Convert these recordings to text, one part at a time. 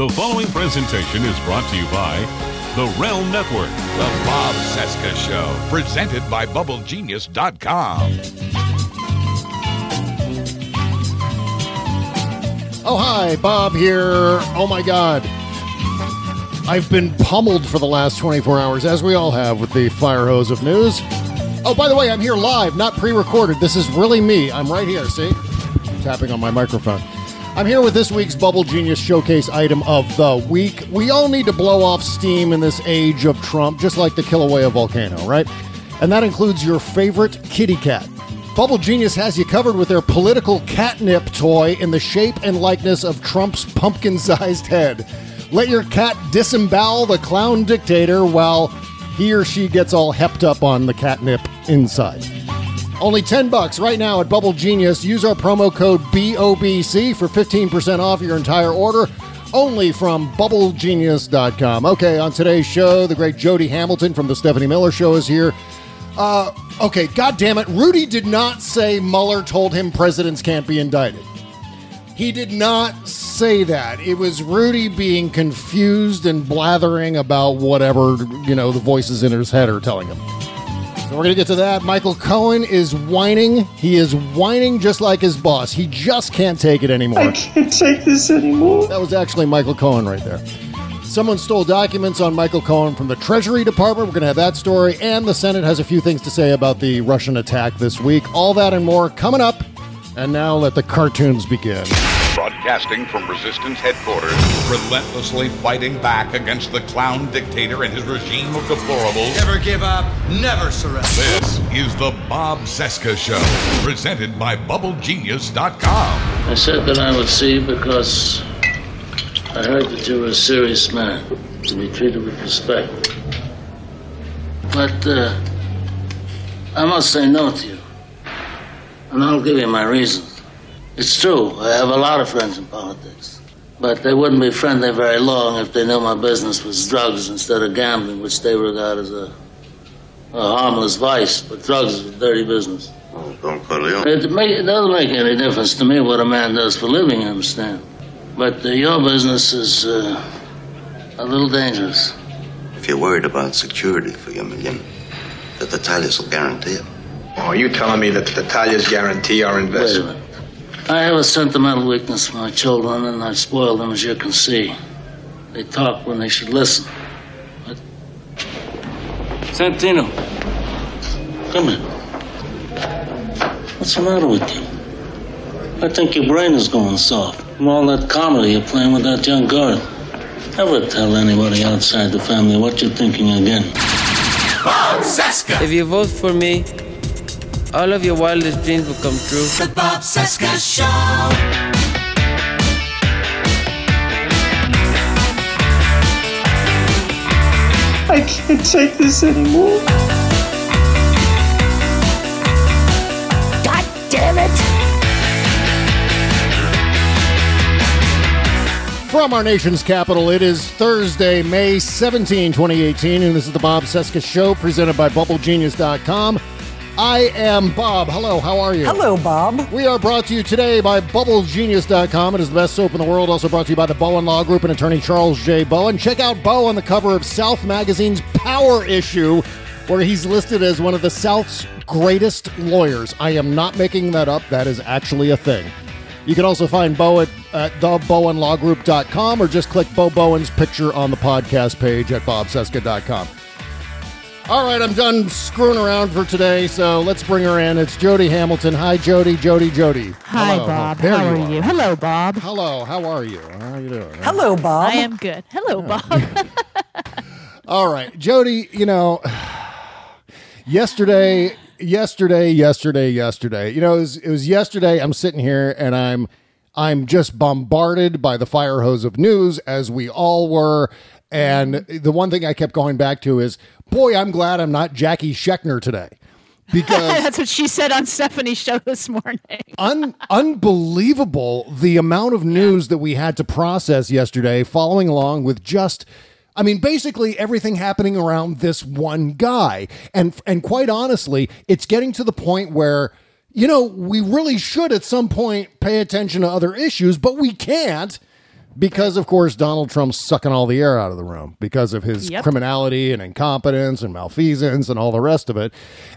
The following presentation is brought to you by the Realm Network. The Bob Cesca Show, presented by BubbleGenius.com. Oh, hi, Bob here. Oh, my God. I've been pummeled for the last 24 hours, as we all have with the fire hose of news. Oh, by the way, I'm here live, not pre recorded. This is really me. I'm right here, see? Tapping on my microphone. I'm here with this week's Bubble Genius Showcase item of the week. We all need to blow off steam in this age of Trump, just like the Kilauea volcano, right? And that includes your favorite kitty cat. Bubble Genius has you covered with their political catnip toy in the shape and likeness of Trump's pumpkin sized head. Let your cat disembowel the clown dictator while he or she gets all hepped up on the catnip inside. Only 10 bucks right now at Bubble Genius. Use our promo code BOBC for 15% off your entire order. Only from bubblegenius.com. Okay, on today's show, the great Jody Hamilton from the Stephanie Miller Show is here. Uh, okay, god damn it. Rudy did not say Mueller told him presidents can't be indicted. He did not say that. It was Rudy being confused and blathering about whatever, you know, the voices in his head are telling him. So we're going to get to that. Michael Cohen is whining. He is whining just like his boss. He just can't take it anymore. I can't take this anymore. That was actually Michael Cohen right there. Someone stole documents on Michael Cohen from the Treasury Department. We're going to have that story. And the Senate has a few things to say about the Russian attack this week. All that and more coming up. And now let the cartoons begin. Broadcasting from Resistance headquarters, relentlessly fighting back against the clown dictator and his regime of deplorables. Never give up, never surrender. This is the Bob Cesca Show, presented by BubbleGenius.com. I said that I would see because I heard that you were a serious man to be treated with respect. But uh, I must say no to you. And I'll give you my reasons. It's true, I have a lot of friends in politics. But they wouldn't be friendly very long if they knew my business was drugs instead of gambling, which they regard as a, a harmless vice. But drugs is a dirty business. Oh, Don Corleone. It, make, it doesn't make any difference to me what a man does for a living, you understand. But uh, your business is uh, a little dangerous. If you're worried about security for your million, the Tattaglias will guarantee it. Oh, are you telling me that the Tattaglias guarantee our Wait a investment? Minute. I have a sentimental weakness for my children, and I spoil them, as you can see. They talk when they should listen. But... Santino, come here. What's the matter with you? I think your brain is going soft from all that comedy you're playing with that young girl. Never tell anybody outside the family what you're thinking again. If you vote for me, all of your wildest dreams will come true. The Bob Cesca Show. I can't take this anymore. God damn it! From our nation's capital, it is Thursday, May 17, 2018, and this is the Bob Cesca Show presented by BubbleGenius.com. I am Bob. Hello, how are you? Hello, Bob. We are brought to you today by BubbleGenius.com. It is the best soap in the world. Also brought to you by the Bowen Law Group and attorney Charles J. Bowen. Check out Bo on the cover of South Magazine's Power issue, where he's listed as one of the South's greatest lawyers. I am not making that up. That is actually a thing. You can also find Bo at, at thebowenlawgroup.com or just click Bo Bowen's picture on the podcast page at bobcesca.com. All right, I'm done screwing around for today, so let's bring her in. It's Jody Hamilton. Hi, Jody, Jody, Jody. Hi, Hello. Bob. There How you are you? Hello, Bob. Hello, how are you? How are you doing? Hello, Bob. I am good. Hello, oh. Bob. All right, Jody, you know, yesterday, yesterday, yesterday, yesterday, you know, it was, it was yesterday. I'm sitting here and I'm, I'm just bombarded by the fire hose of news as we all were. And the one thing I kept going back to is, boy, I'm glad I'm not Jackie Schechner today. Because That's what she said on Stephanie's show this morning. un- unbelievable the amount of news that we had to process yesterday following along with just I mean basically everything happening around this one guy and and quite honestly it's getting to the point where you know we really should at some point pay attention to other issues but we can't because of course Donald Trump's sucking all the air out of the room because of his Yep. criminality and incompetence and malfeasance and all the rest of it.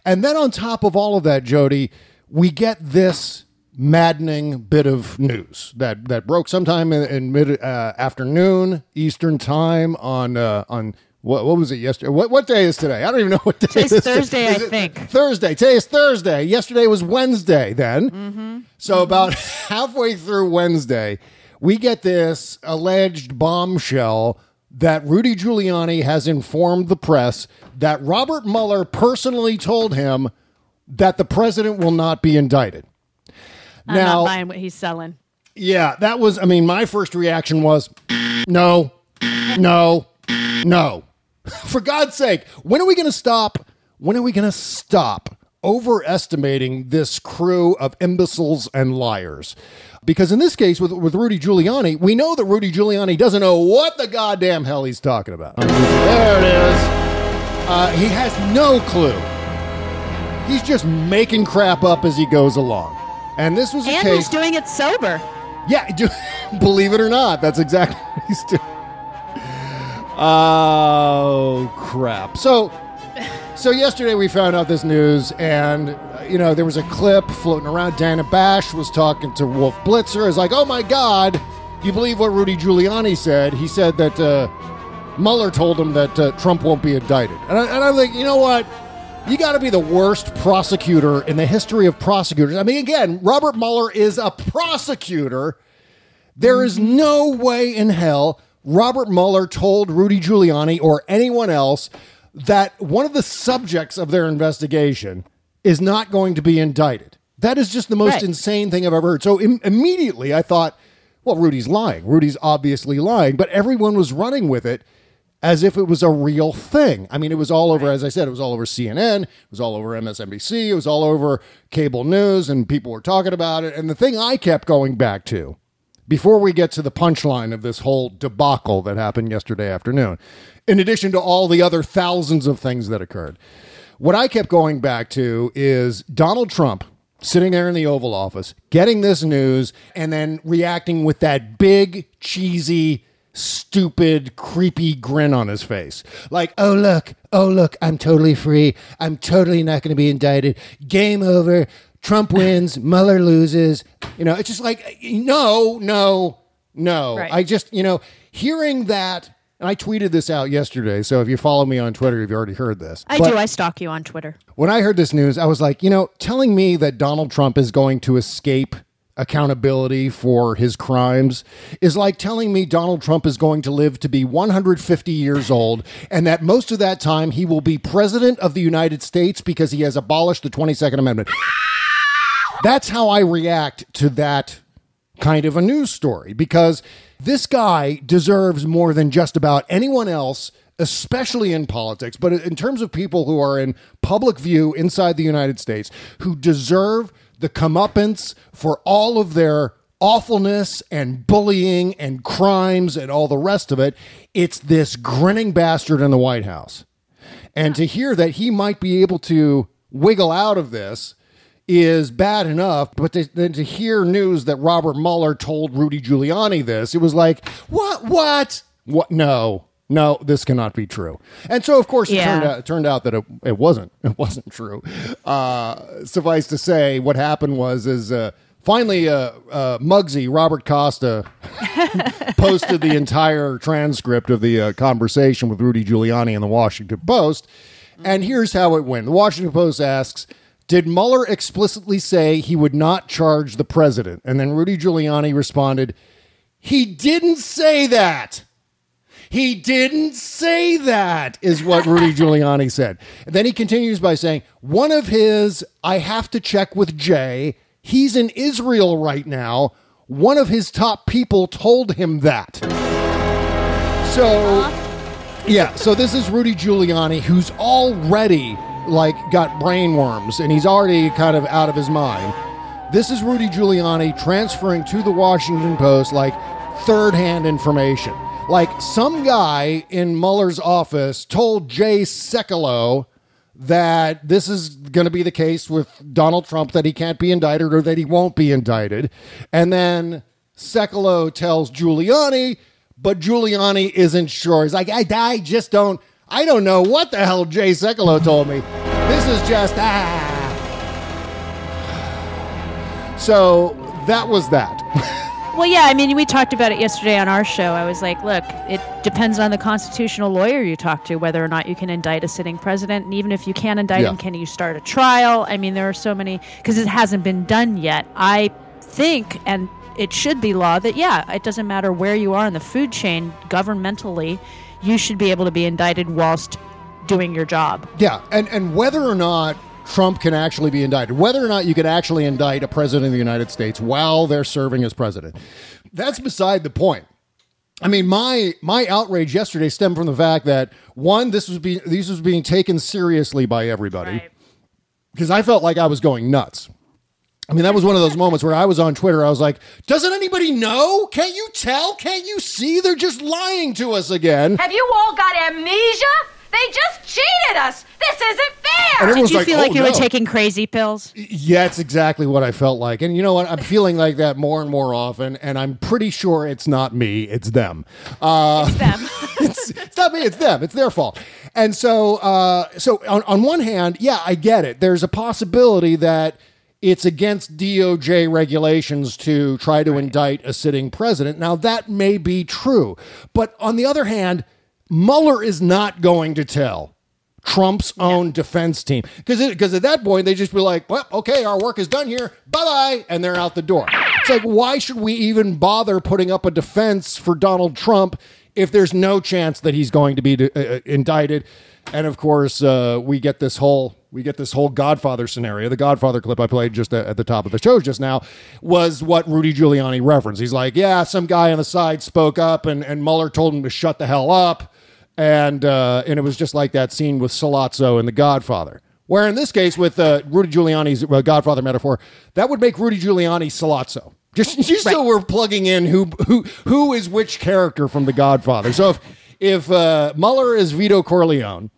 And then on top of all of that, Jody, we get this maddening bit of news that that broke sometime in, in mid uh, afternoon Eastern time on uh, on what what was it yesterday? What what day is today? I don't even know what day Today's it is. Thursday, Is I think. Thursday. Today is Thursday. Yesterday was Wednesday. Then, so about halfway through Wednesday, we get this alleged bombshell that Rudy Giuliani has informed the press that Robert Mueller personally told him that the president will not be indicted. I'm now, not buying what he's selling. yeah, that was, I mean, my first reaction was no, no, no. For God's sake, when are we going to stop? When are we going to stop overestimating this crew of imbeciles and liars? Because in this case, with, with Rudy Giuliani, we know that Rudy Giuliani doesn't know what the goddamn hell he's talking about. There it is. Uh, he has no clue. He's just making crap up as he goes along. And this was a And case. he's doing it sober. Yeah, do, believe it or not, that's exactly what he's doing. Oh crap! So, so yesterday we found out this news, and you know there was a clip floating around. Dana Bash was talking to Wolf Blitzer. Is like, oh my god, you believe what Rudy Giuliani said? He said that uh, Mueller told him that uh, Trump won't be indicted, and, I, and I'm like, you know what? You got to be the worst prosecutor in the history of prosecutors. I mean, again, Robert Mueller is a prosecutor. There is no way in hell Robert Mueller told Rudy Giuliani or anyone else that one of the subjects of their investigation is not going to be indicted. That is just the most Right. insane thing I've ever heard. So Im- immediately I thought, well, Rudy's lying. Rudy's obviously lying, but everyone was running with it as if it was a real thing. I mean, it was all over, as I said, it was all over CNN, it was all over MSNBC, it was all over cable news, and people were talking about it. And the thing I kept going back to, before we get to the punchline of this whole debacle that happened yesterday afternoon, in addition to all the other thousands of things that occurred, what I kept going back to is Donald Trump sitting there in the Oval Office, getting this news, and then reacting with that big, cheesy, stupid, creepy grin on his face. Like, oh, look, oh, look, I'm totally free. I'm totally not going to be indicted. Game over. Trump wins. Mueller loses. You know, it's just like, no, no, no. Right. I just, you know, hearing that. And I tweeted this out yesterday. So if you follow me on Twitter, you've already heard this. I But- do. I stalk you on Twitter. when I heard this news, I was like, you know, telling me that Donald Trump is going to escape accountability for his crimes is like telling me Donald Trump is going to live to be 150 years old and that most of that time he will be president of the United States because he has abolished the 22nd Amendment. That's how I react to that kind of a news story because this guy deserves more than just about anyone else, especially in politics, but in terms of people who are in public view inside the United States who deserve the comeuppance for all of their awfulness and bullying and crimes and all the rest of it. It's this grinning bastard in the White House. And to hear that he might be able to wiggle out of this is bad enough, but to, then to hear news that Robert Mueller told Rudy Giuliani this, it was like, what, what, what? No, no, this cannot be true. And so, of course, it Yeah. turned out, it turned out that it, it wasn't. It wasn't true. Uh, suffice to say, what happened was is uh, finally uh, uh, Muggsy Robert Costa posted the entire transcript of the uh, conversation with Rudy Giuliani in the Washington Post. And here's how it went. The Washington Post asks, did Mueller explicitly say he would not charge the president? And then Rudy Giuliani responded, he didn't say that. He didn't say that, is what Rudy Giuliani said. And then he continues by saying, one of his, I have to check with Jay. He's in Israel right now. One of his top people told him that. So, yeah, so this is Rudy Giuliani, who's already like got brain worms and he's already kind of out of his mind. This is Rudy Giuliani transferring to the Washington Post like third hand information. Like some guy in Mueller's office told Jay Sekulow that this is going to be the case with Donald Trump that he can't be indicted or that he won't be indicted. And then Sekulow tells Giuliani, but Giuliani isn't sure. He's like, I, I just don't, I don't know what the hell Jay Sekulow told me. This is just, ah. So that was that. Well, yeah, I mean, we talked about it yesterday on our show. I was like, look, it depends on the constitutional lawyer you talk to whether or not you can indict a sitting president. And even if you can indict Yeah. him, can you start a trial? I mean, there are so many, because it hasn't been done yet. I think, and it should be law, that, yeah, it doesn't matter where you are in the food chain, governmentally, you should be able to be indicted whilst doing your job. Yeah, and and whether or not Trump can actually be indicted, whether or not you could actually indict a president of the United States while they're serving as president, that's beside the point. I mean, my my outrage yesterday stemmed from the fact that one, this was being these was being taken seriously by everybody because I felt like I was going nuts. I mean, that was one of those moments where I was on Twitter. I was like, "Doesn't anybody know? Can't you tell? Can't you see? They're just lying to us again." Have you all got amnesia? They just cheated us. This isn't fair. And Did everyone's you like, feel "Oh, like you no." were taking crazy pills? Yeah, it's exactly what I felt like. And you know what? I'm feeling like that more and more often, and I'm pretty sure it's not me, it's them. Uh, It's them. it's, it's not me, it's them. It's their fault. And so, uh, so on, on one hand, yeah, I get it. There's a possibility that it's against DOJ regulations to try to indict a sitting president. Now, that may be true. But on the other hand, Mueller is not going to tell Trump's own defense team. Because because at that point they just be like, well, okay, our work is done here. Bye bye, and they're out the door. It's like, why should we even bother putting up a defense for Donald Trump if there's no chance that he's going to be uh, indicted? And of course, uh, we get this whole we get this whole Godfather scenario. The Godfather clip I played just at the top of the show just now was what Rudy Giuliani referenced. He's like, yeah, some guy on the side spoke up, and and Mueller told him to shut the hell up and uh, and it was just like that scene with Sollozzo in The Godfather. Where in this case, with uh, Rudy Giuliani's uh, Godfather metaphor, that would make Rudy Giuliani Sollozzo. Just, just so we're plugging in who who who is which character from The Godfather. So if if uh, Mueller is Vito Corleone,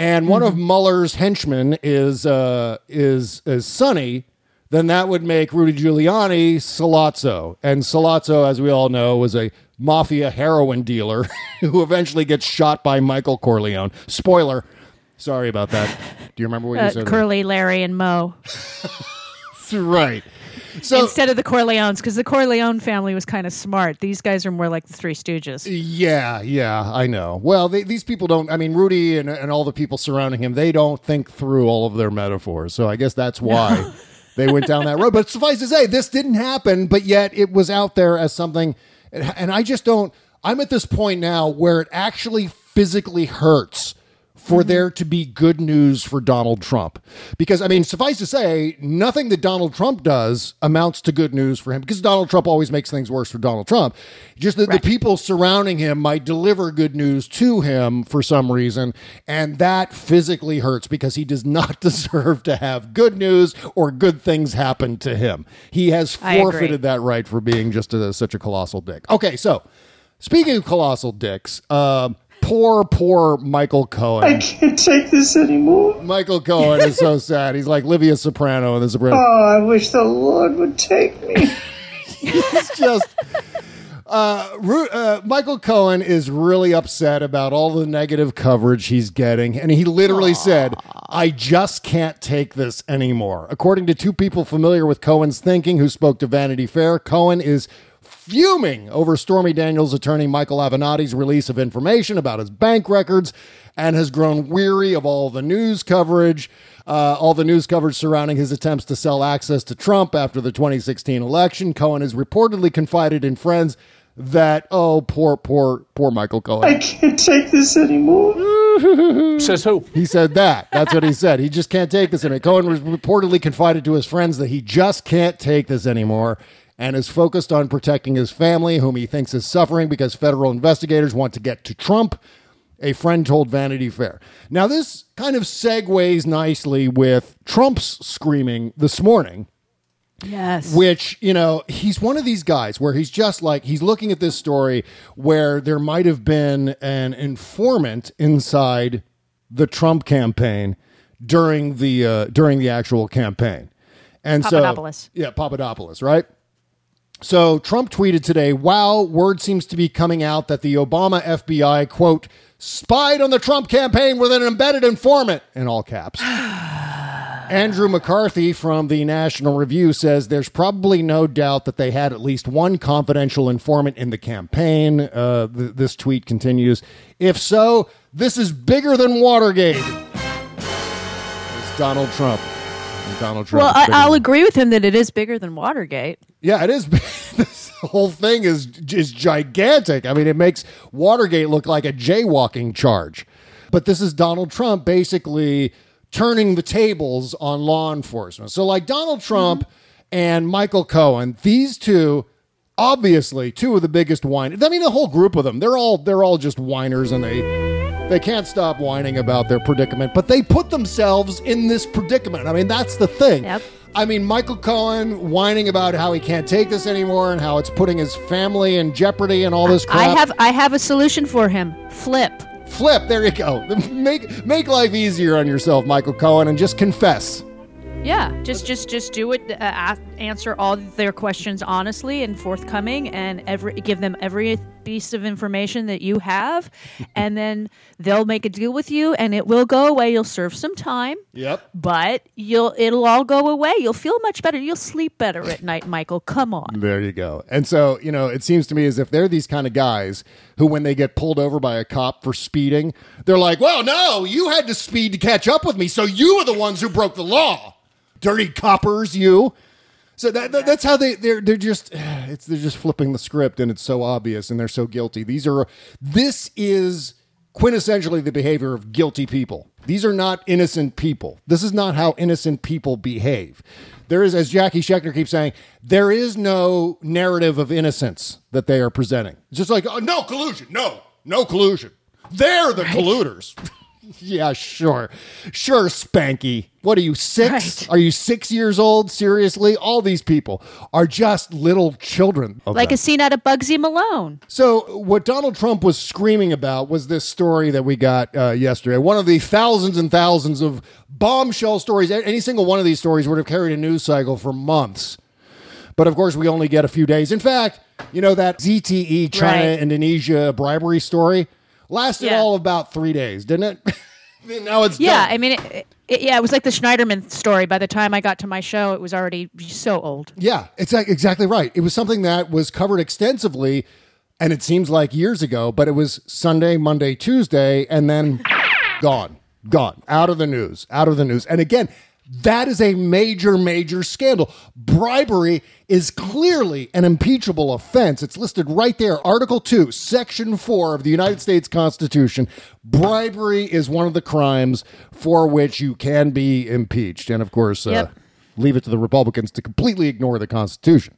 and one of Mueller's henchmen is uh, is is Sonny, then that would make Rudy Giuliani Sollozzo. And Sollozzo, as we all know, was a mafia heroin dealer who eventually gets shot by Michael Corleone. Spoiler. Sorry about that. Do you remember what you Uh, said? Curly, Larry, and Mo. right. So Instead of the Corleones, because the Corleone family was kind of smart. These guys are more like the Three Stooges. Yeah, yeah, I know. Well, they, these people don't. I mean, Rudy and, and all the people surrounding him, they don't think through all of their metaphors. So I guess that's why they went down that road. But suffice to say, this didn't happen, but yet it was out there as something. And I just don't. I'm at this point now where it actually physically hurts for there to be good news for Donald Trump. Because, I mean, suffice to say, nothing that Donald Trump does amounts to good news for him because Donald Trump always makes things worse for Donald Trump. Just that the people surrounding him might deliver good news to him for some reason. And that physically hurts because he does not deserve to have good news or good things happen to him. He has forfeited that right for being just a, such a colossal dick. Okay, so speaking of colossal dicks, um, poor, poor Michael Cohen. I can't take this anymore. Michael Cohen is so sad. He's like Livia Soprano in The Soprano. Oh, I wish the Lord would take me. He's just. Uh, uh, Michael Cohen is really upset about all the negative coverage he's getting, and he literally said, "I just can't take this anymore." According to two people familiar with Cohen's thinking who spoke to Vanity Fair, Cohen is fuming over Stormy Daniels' attorney Michael Avenatti's release of information about his bank records and has grown weary of all the news coverage, uh, all the news coverage surrounding his attempts to sell access to Trump after the 2016 election. Cohen has reportedly confided in friends that, oh, poor, poor, poor Michael Cohen. I can't take this anymore. Says who? He said that. That's what he said. He just can't take this anymore. Cohen was reportedly confided to his friends that he just can't take this anymore and is focused on protecting his family, whom he thinks is suffering because federal investigators want to get to Trump. A friend told Vanity Fair. Now, this kind of segues nicely with Trump's screaming this morning Yes. which you know he's one of these guys where he's just like he's looking at this story where there might have been an informant inside the Trump campaign during the uh, during the actual campaign, and Papadopoulos. so yeah, Papadopoulos, right? So Trump tweeted today, wow, word seems to be coming out that the Obama FBI, quote, spied on the Trump campaign with an embedded informant, in all caps. Andrew McCarthy from the National Review says there's probably no doubt that they had at least one confidential informant in the campaign. Uh, th- this tweet continues. If so, this is bigger than Watergate. It's Donald Trump. Donald Trump. Well, I- I'll agree with him that it is bigger than Watergate. Yeah, it is. this whole thing is is gigantic. I mean, it makes Watergate look like a jaywalking charge. But this is Donald Trump basically turning the tables on law enforcement. So, like Donald Trump and Michael Cohen, these two, obviously, two of the biggest whiners. I mean, the whole group of them, they're all they're all just whiners, and they they can't stop whining about their predicament. But they put themselves in this predicament. I mean, that's the thing. Yep. I mean, Michael Cohen whining about how he can't take this anymore and how it's putting his family in jeopardy and all this crap. I have I have a solution for him. Flip. Flip, there you go. Make make life easier on yourself, Michael Cohen, and just confess. Yeah, just just just do it. Uh, ask, answer all their questions honestly and forthcoming, and every give them every piece of information that you have, and then they'll make a deal with you, and it will go away. You'll serve some time, Yep. but you'll it'll all go away. You'll feel much better. You'll sleep better at night, Michael. Come on. There you go. And so, you know, it seems to me as if they're these kind of guys who, when they get pulled over by a cop for speeding, they're like, well, no, you had to speed to catch up with me. So you were the ones who broke the law. Dirty coppers, you. So that, that- that's how they they're they're just it's they're just flipping the script and it's so obvious and they're so guilty. These are this is quintessentially the behavior of guilty people. These are not innocent people. This is not how innocent people behave. There is, as Jackie Schechner keeps saying, there is no narrative of innocence that they are presenting. It's just like, oh, no collusion, no, no collusion. They're the colluders. yeah, sure. Sure, Spanky. What are you, six? Right. Are you six years old? Seriously? All these people are just little children. of Like a scene out of Bugsy Malone. So, what Donald Trump was screaming about was this story that we got uh, yesterday. One of the thousands and thousands of bombshell stories. Any single one of these stories would have carried a news cycle for months. But of course, we only get a few days. In fact, you know, that ZTE China Right. Indonesia bribery story lasted Yeah. all about three days, didn't it? now it's Yeah, done. I mean, it, it, yeah, it was like the Schneiderman story. By the time I got to my show, it was already so old. Yeah, it's exactly right. It was something that was covered extensively, and it seems like years ago, but it was Sunday, Monday, Tuesday, and then gone, gone, out of the news, out of the news. And again, that is a major, major scandal. Bribery is clearly an impeachable offense. It's listed right there, Article 2, Section 4 of the United States Constitution. Bribery is one of the crimes for which you can be impeached. And of course, uh, Yep. leave it to the Republicans to completely ignore the Constitution.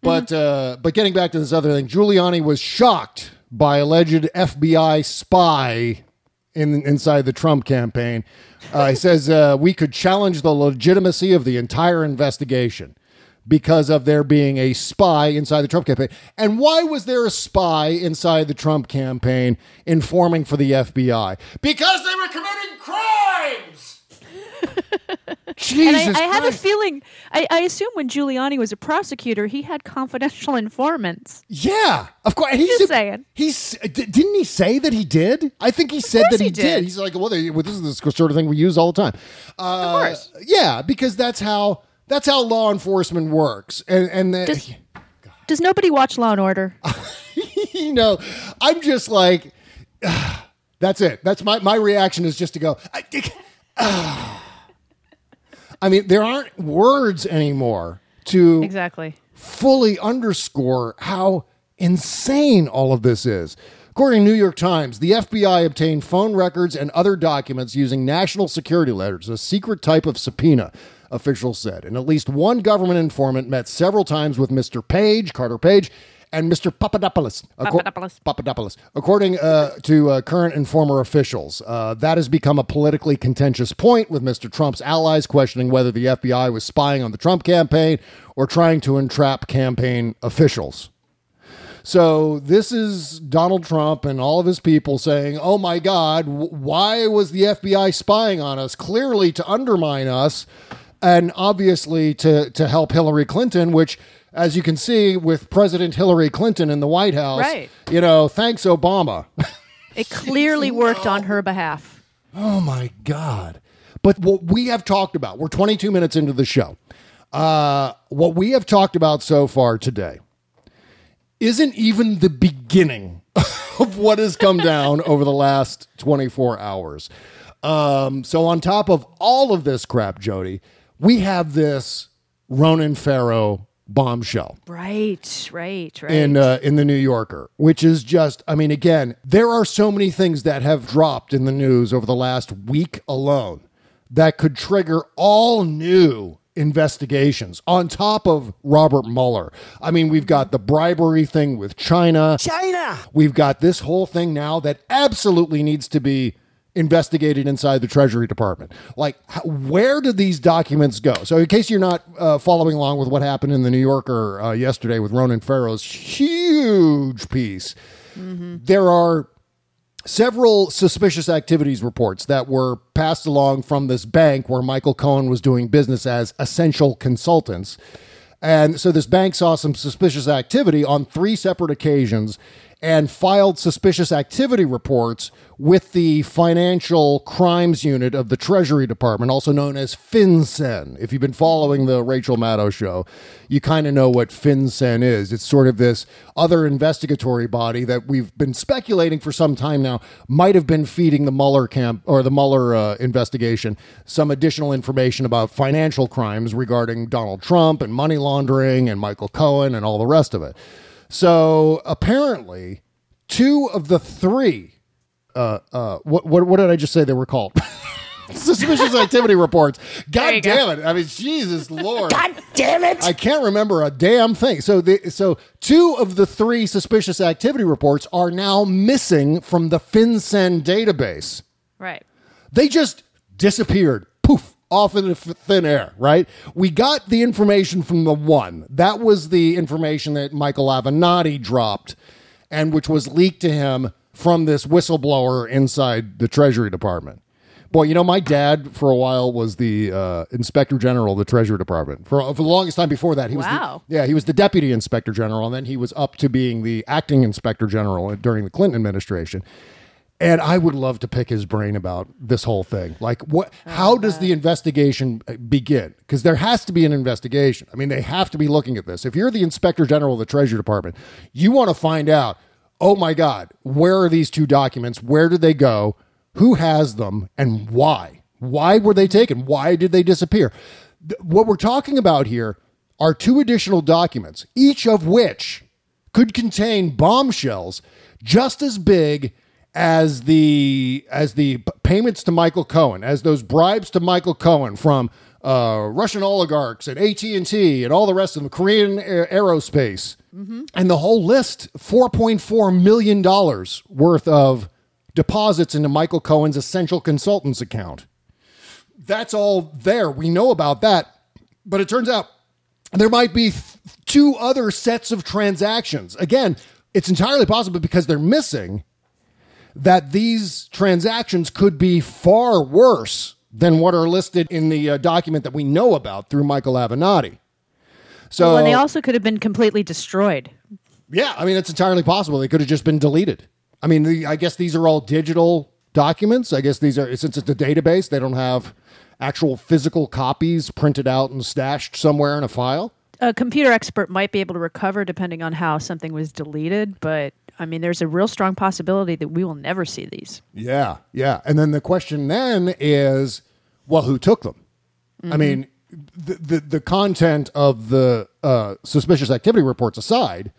But uh, but getting back to this other thing, Giuliani was shocked by alleged FBI spy in inside the Trump campaign. Uh, he says uh, we could challenge the legitimacy of the entire investigation because of there being a spy inside the Trump campaign. And why was there a spy inside the Trump campaign informing for the FBI? Because they were committing crimes. Jesus And I, I have a feeling, I, I assume when Giuliani was a prosecutor, he had confidential informants. Yeah, of course. And he's Just saying. He's didn't he say that he did? I think he said that he, he did. did. He's like, well, they, well, this is the sort of thing we use all the time. Uh, Of course. Yeah, because that's how that's how law enforcement works. And and the, Does, does nobody watch Law and Order? you know, I'm just like, that's it. That's my my reaction is just to go. I, ah. I mean, there aren't words anymore to Exactly. fully underscore how insane all of this is. According to New York Times, the FBI obtained phone records and other documents using national security letters, a secret type of subpoena, officials said. And at least one government informant met several times with Mr. Page, Carter Page, and Mr. Papadopoulos. Papadopoulos. Papadopoulos. According uh, to uh, current and former officials, uh, that has become a politically contentious point, with Mr. Trump's allies questioning whether the FBI was spying on the Trump campaign or trying to entrap campaign officials. So this is Donald Trump and all of his people saying, "Oh my God, why was the FBI spying on us? Clearly to undermine us, and obviously to to help Hillary Clinton." Which as you can see with President Hillary Clinton in the White House. Right. You know, thanks Obama. It clearly worked on her behalf. Oh my God. But what we have talked about, we're 22 minutes into the show. Uh, what we have talked about so far today isn't even the beginning of what has come down over the last 24 hours. Um, so, on top of all of this crap, Jody, we have this Ronan Farrow bombshell Right, right, right. in uh, in the New Yorker, which is just I mean again, there are so many things that have dropped in the news over the last week alone that could trigger all new investigations on top of Robert Mueller. I mean, we've got the bribery thing with China. China! We've got this whole thing now that absolutely needs to be investigated inside the Treasury Department. Like, where did these documents go? So, in case you're not uh, following along with what happened in the New Yorker uh, yesterday with Ronan Farrow's huge piece, there are several suspicious activities reports that were passed along from this bank where Michael Cohen was doing business as essential consultants. And so this bank saw some suspicious activity on three separate occasions and filed suspicious activity reports with the Financial Crimes Unit of the Treasury Department, also known as FinCEN. If you've been following the Rachel Maddow show, you kind of know what FinCEN is. It's sort of this other investigatory body that we've been speculating for some time now might have been feeding the Mueller camp or the Mueller uh, investigation some additional information about financial crimes regarding Donald Trump and money laundering and Michael Cohen and all the rest of it. So apparently, two of the three, uh, uh, what, what, what did I just say they were called? Suspicious activity reports. God you go. damn it! I mean, Jesus Lord. God damn it! I can't remember a damn thing. So the so two of the three suspicious activity reports are now missing from the FinCEN database. right. They just disappeared. Off into f- thin air, right? We got the information from the one. That was the information that Michael Avenatti dropped and which was leaked to him from this whistleblower inside the Treasury Department. Boy, you know, my dad for a while was the uh, Inspector General of the Treasury Department. For, for the longest time before that, he was Wow. the, yeah, he was the Deputy Inspector General, and then he was up to being the Acting Inspector General during the Clinton administration. And I would love to pick his brain about this whole thing. Like, what? How does the investigation uh, begin? Because there has to be an investigation. I mean, they have to be looking at this. If you're the Inspector General of the Treasury Department, you want to find out. Oh my God, where are these two documents? Where did they go? Who has them, and why? Why were they taken? Why did they disappear? Th- What we're talking about here are two additional documents, each of which could contain bombshells just as big as the as the payments to Michael Cohen, as those bribes to Michael Cohen from uh, Russian oligarchs and AT and T and all the rest of them, Korean Aer- Aerospace, and the whole list, four point four million dollars worth of deposits into Michael Cohen's Essential Consultants account. That's all there. We know about that, but it turns out there might be th- two other sets of transactions. Again, it's entirely possible because they're missing that these transactions could be far worse than what are listed in the uh, document that we know about through Michael Avenatti. So, well, and they also could have been completely destroyed. yeah, I mean, it's entirely possible. They could have just been deleted. I mean, the, I guess these are all digital documents. I guess these are, since it's a database, they don't have actual physical copies printed out and stashed somewhere in a file. A computer expert might be able to recover depending on how something was deleted, but I mean, there's a real strong possibility that we will never see these. Yeah, yeah. And then the question then is, well, who took them? I mean, the, the the content of the uh, suspicious activity reports aside,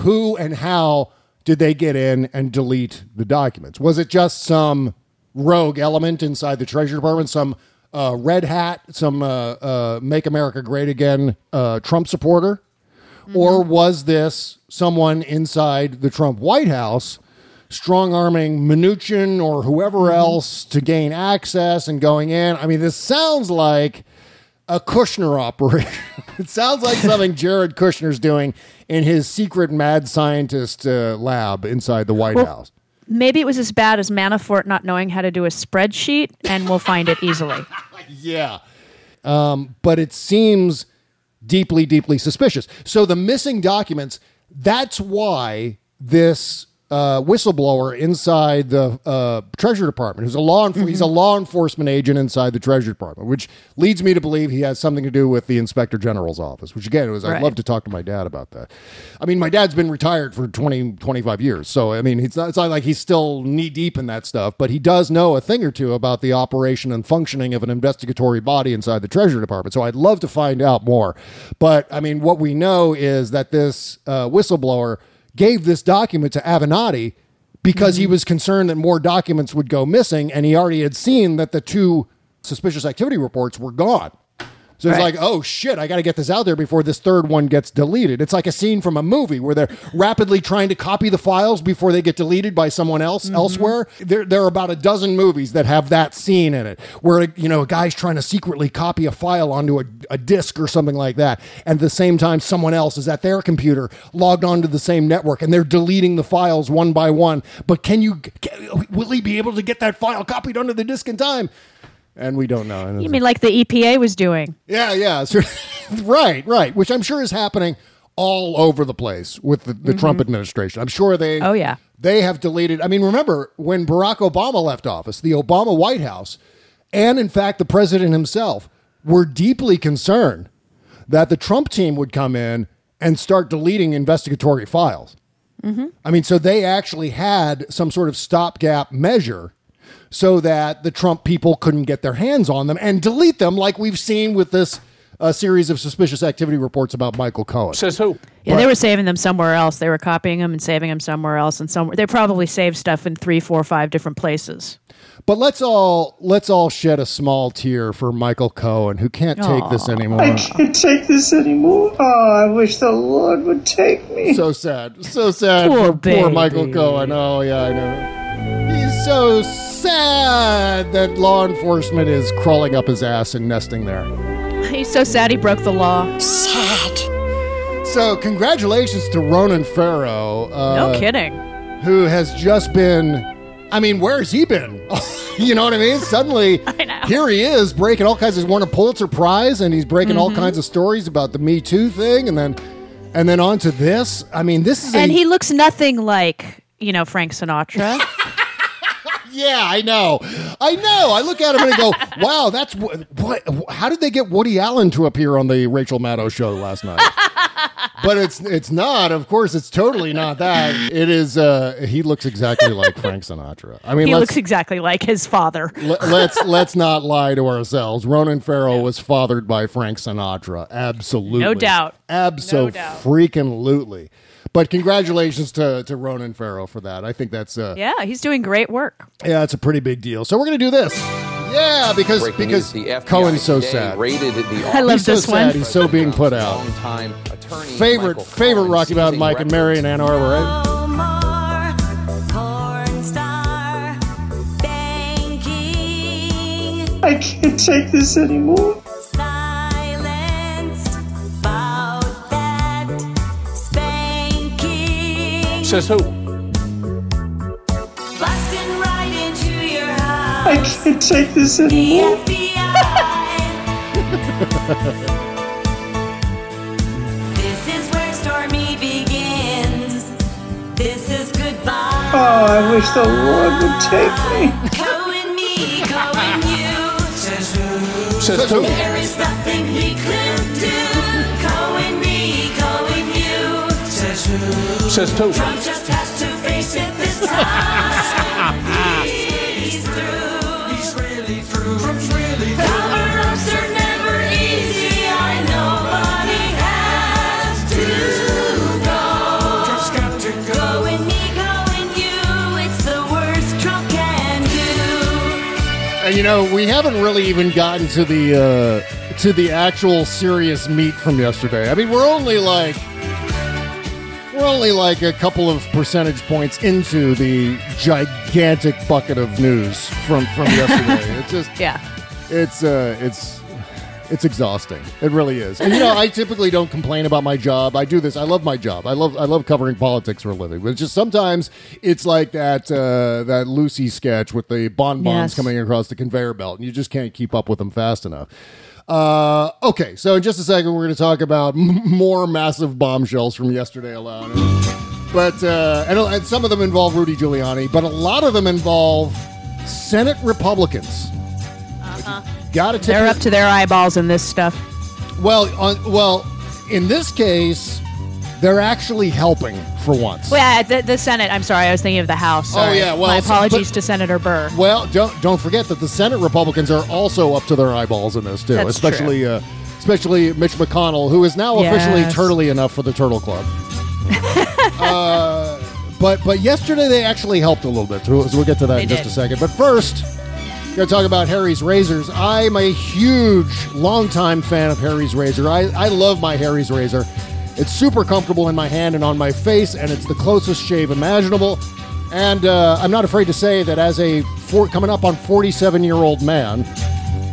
who and how did they get in and delete the documents? Was it just some rogue element inside the Treasury Department, some uh, red hat, some uh, uh, "Make America Great Again" uh, Trump supporter? Or was this someone inside the Trump White House strong arming Mnuchin or whoever else to gain access and going in? I mean, this sounds like a Kushner operation. it sounds like something Jared Kushner's doing in his secret mad scientist uh, lab inside the White Well- House. Maybe it was as bad as Manafort not knowing how to do a spreadsheet, and we'll find it easily. Yeah. Um, but it seems deeply, deeply suspicious. So the missing documents, that's why this uh, whistleblower inside the uh, Treasury Department, who's a law enf- he's a law enforcement agent inside the Treasury Department, which leads me to believe he has something to do with the Inspector General's office. Which again, was I'd love to talk to my dad about that. I mean, my dad's been retired for 20, 25 years, so I mean, it's not, it's not like he's still knee deep in that stuff, but he does know a thing or two about the operation and functioning of an investigatory body inside the Treasury Department. So I'd love to find out more. But I mean, what we know is that this uh, whistleblower gave this document to Avenatti because he mm-hmm. was concerned that more documents would go missing, and he already had seen that the two suspicious activity reports were gone. So it's Right. like, oh shit, I got to get this out there before this third one gets deleted. It's like a scene from a movie where they're rapidly trying to copy the files before they get deleted by someone else mm-hmm. elsewhere. There, there are about a dozen movies that have that scene in it where, you know, a guy's trying to secretly copy a file onto a, a disc or something like that. And at the same time, someone else is at their computer logged onto the same network and they're deleting the files one by one. But can you, can, will he be able to get that file copied onto the disc in time? And we don't know. And You mean like the EPA was doing? yeah, yeah. So- right, right. Which I'm sure is happening all over the place with the, the Trump mm-hmm. administration. I'm sure they Oh, yeah. they have deleted. I mean, remember when Barack Obama left office, the Obama White House, and in fact the president himself were deeply concerned that the Trump team would come in and start deleting investigatory files. Mm-hmm. I mean, so they actually had some sort of stopgap measure so that the Trump people couldn't get their hands on them and delete them, like we've seen with this uh, series of suspicious activity reports about Michael Cohen. Says who? Yeah, they were saving them somewhere else. They were copying them and saving them somewhere else, and somewhere they probably saved stuff in three, four, five different places. But let's all let's all shed a small tear for Michael Cohen, who can't take this anymore. I can't take this anymore. Oh, I wish the Lord would take me. So sad, so sad Poor for poor. Michael Cohen. Oh yeah, I know. He's so sad that law enforcement is crawling up his ass and nesting there. He's so sad he broke the law. Sad. So congratulations to Ronan Farrow. Uh, No kidding. who has just been I mean, where has he been? you know what I mean? Suddenly I here he is breaking all kinds of won a Pulitzer Prize and he's breaking all Mm-hmm. kinds of stories about the Me Too thing and then and then on to this. I mean, this is And a he looks nothing like you know Frank Sinatra. Yeah, I know. I know. I look at him and I go, "Wow, that's what, what how did they get Woody Allen to appear on the Rachel Maddow show last night?" but it's it's not. Of course, it's totally not that. It is uh he looks exactly like Frank Sinatra. I mean, he looks exactly like his father. let, let's let's not lie to ourselves. Ronan Farrow was fathered by Frank Sinatra. Absolutely. No doubt. Absolutely. doubt. freaking lootly. But congratulations to, to Ronan Farrow for that. I think that's uh, Yeah, he's doing great work. yeah, it's a pretty big deal. So we're gonna do this. Yeah, because Breaking because news, the FBI Cohen's so sad. Raided the I love He's so this sad. one. He's so being put out. Longtime attorney Favorite Michael favorite Cohen Rocky Mountain Mike and Mary in Ann Arbor, right? Omar, porn star, banking, I can't take this anymore. Says who? busting right into your house. I can't take this The anymore. FBI. this is where Stormy begins. This is goodbye. Oh, I wish the Lord would take me. Cohen me, Cohen you. Says who? Says who? Says who? Trump just has to face it this time. He's through. He's really through. Trump's really through. Cover-ups are never easy. I know, but he has to go. Trump's got to go. Cohen me, Cohen you. It's the worst Trump can do. And you know, we haven't really even gotten to the uh to the actual serious meat from yesterday. I mean, we're only like we're only like a couple of percentage points into the gigantic bucket of news from from yesterday. it's just Yeah. it's uh it's it's exhausting. It really is. And you know, I typically don't complain about my job. I do this. I love my job. I love I love covering politics for a living. But it's just sometimes it's like that uh, that Lucy sketch with the bonbons Yes. coming across the conveyor belt, and you just can't keep up with them fast enough. Uh, okay, so in just a second, we're going to talk about m- more massive bombshells from yesterday alone. But uh, and, and some of them involve Rudy Giuliani, but a lot of them involve Senate Republicans. Got to They're up to their eyeballs in this stuff. Well, on, well, in this case, they're actually helping for once. Well, yeah, the, the Senate. I'm sorry, I was thinking of the House. Oh, yeah, well, my apologies but- to Senator Burr. Well, don't don't forget that the Senate Republicans are also up to their eyeballs in this too, That's especially uh, especially Mitch McConnell, who is now officially Yes. turtly enough for the Turtle Club. uh, but but yesterday they actually helped a little bit, so we'll get to that They in just did. a second. But first, going to talk about Harry's razors. I'm a huge, longtime fan of Harry's razor. I I love my Harry's razor. It's super comfortable in my hand and on my face, and it's the closest shave imaginable. And uh, I'm not afraid to say that as a four, coming up on 47 year old man,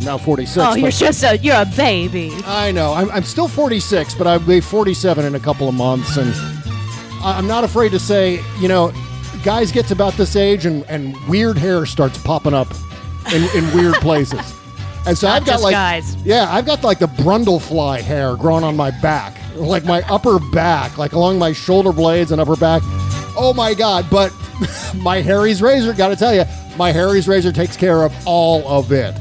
now 46. oh, you're just a you're a baby. I know. I'm, I'm still 46, but I'll be 47 in a couple of months. And I'm not afraid to say, you know, guys get to about this age and, and weird hair starts popping up in, in weird places. And so Not I've got like, guys. yeah, I've got like the Brundlefly hair growing on my back, like my upper back, like along my shoulder blades and upper back. Oh my God. But my Harry's razor, got to tell you, my Harry's razor takes care of all of it.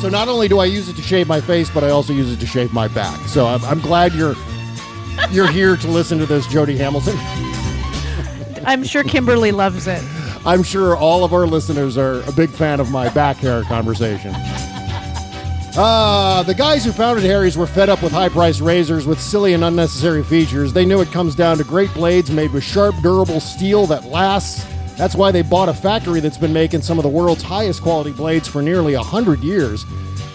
So not only do I use it to shave my face, but I also use it to shave my back. So I'm, I'm glad you're you're here to listen to this, Jody Hamilton. I'm sure Kimberly loves it. I'm sure all of our listeners are a big fan of my back hair conversation. Uh, the guys who founded Harry's were fed up with high priced razors with silly and unnecessary features. They knew it comes down to great blades made with sharp, durable steel that lasts. That's why they bought a factory that's been making some of the world's highest quality blades for nearly 100 years.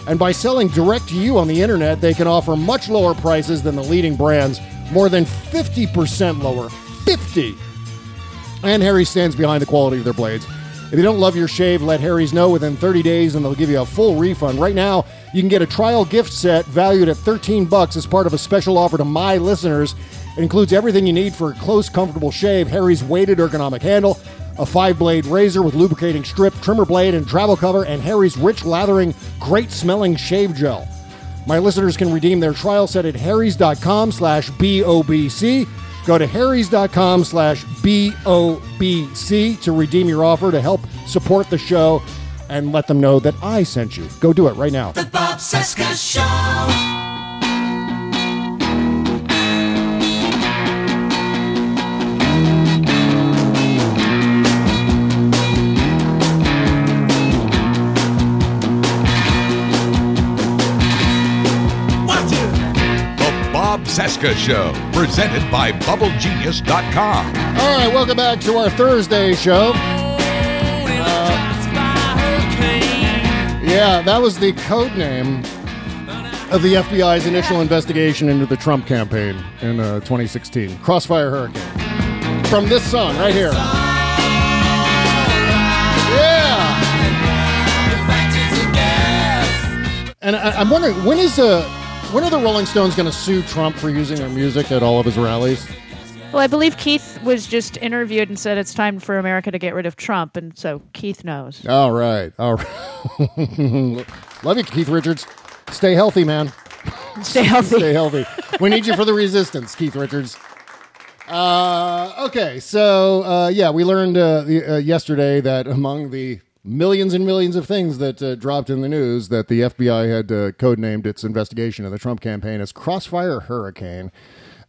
And by selling direct to you on the internet, they can offer much lower prices than the leading brands, more than 50% lower. 50! And Harry stands behind the quality of their blades. If you don't love your shave, let Harry's know within 30 days and they'll give you a full refund. Right now, you can get a trial gift set valued at 13 bucks as part of a special offer to my listeners. It includes everything you need for a close, comfortable shave, Harry's weighted ergonomic handle, a five-blade razor with lubricating strip, trimmer blade, and travel cover, and Harry's rich, lathering, great-smelling shave gel. My listeners can redeem their trial set at harrys.com slash BOBC. Go to harrys.com slash BOBC to redeem your offer to help support the show and let them know that I sent you. Go do it right now. The Bob Cesca Show. Cesca Show, presented by BubbleGenius.com. All right, welcome back to our Thursday show. Yeah, that was the code name of the FBI's initial investigation into the Trump campaign in uh, 2016. Crossfire Hurricane. From this song right here. Yeah. And I, I'm wondering when is uh, when are the Rolling Stones going to sue Trump for using their music at all of his rallies? Well, I believe Keith was just interviewed and said it's time for America to get rid of Trump, and so Keith knows. All right, all right. Love you, Keith Richards. Stay healthy, man. Stay healthy. Stay healthy. We need you for the resistance, Keith Richards. Uh, okay, so uh, yeah, we learned uh, the, uh, yesterday that among the millions and millions of things that uh, dropped in the news, that the FBI had uh, codenamed its investigation of the Trump campaign as Crossfire Hurricane,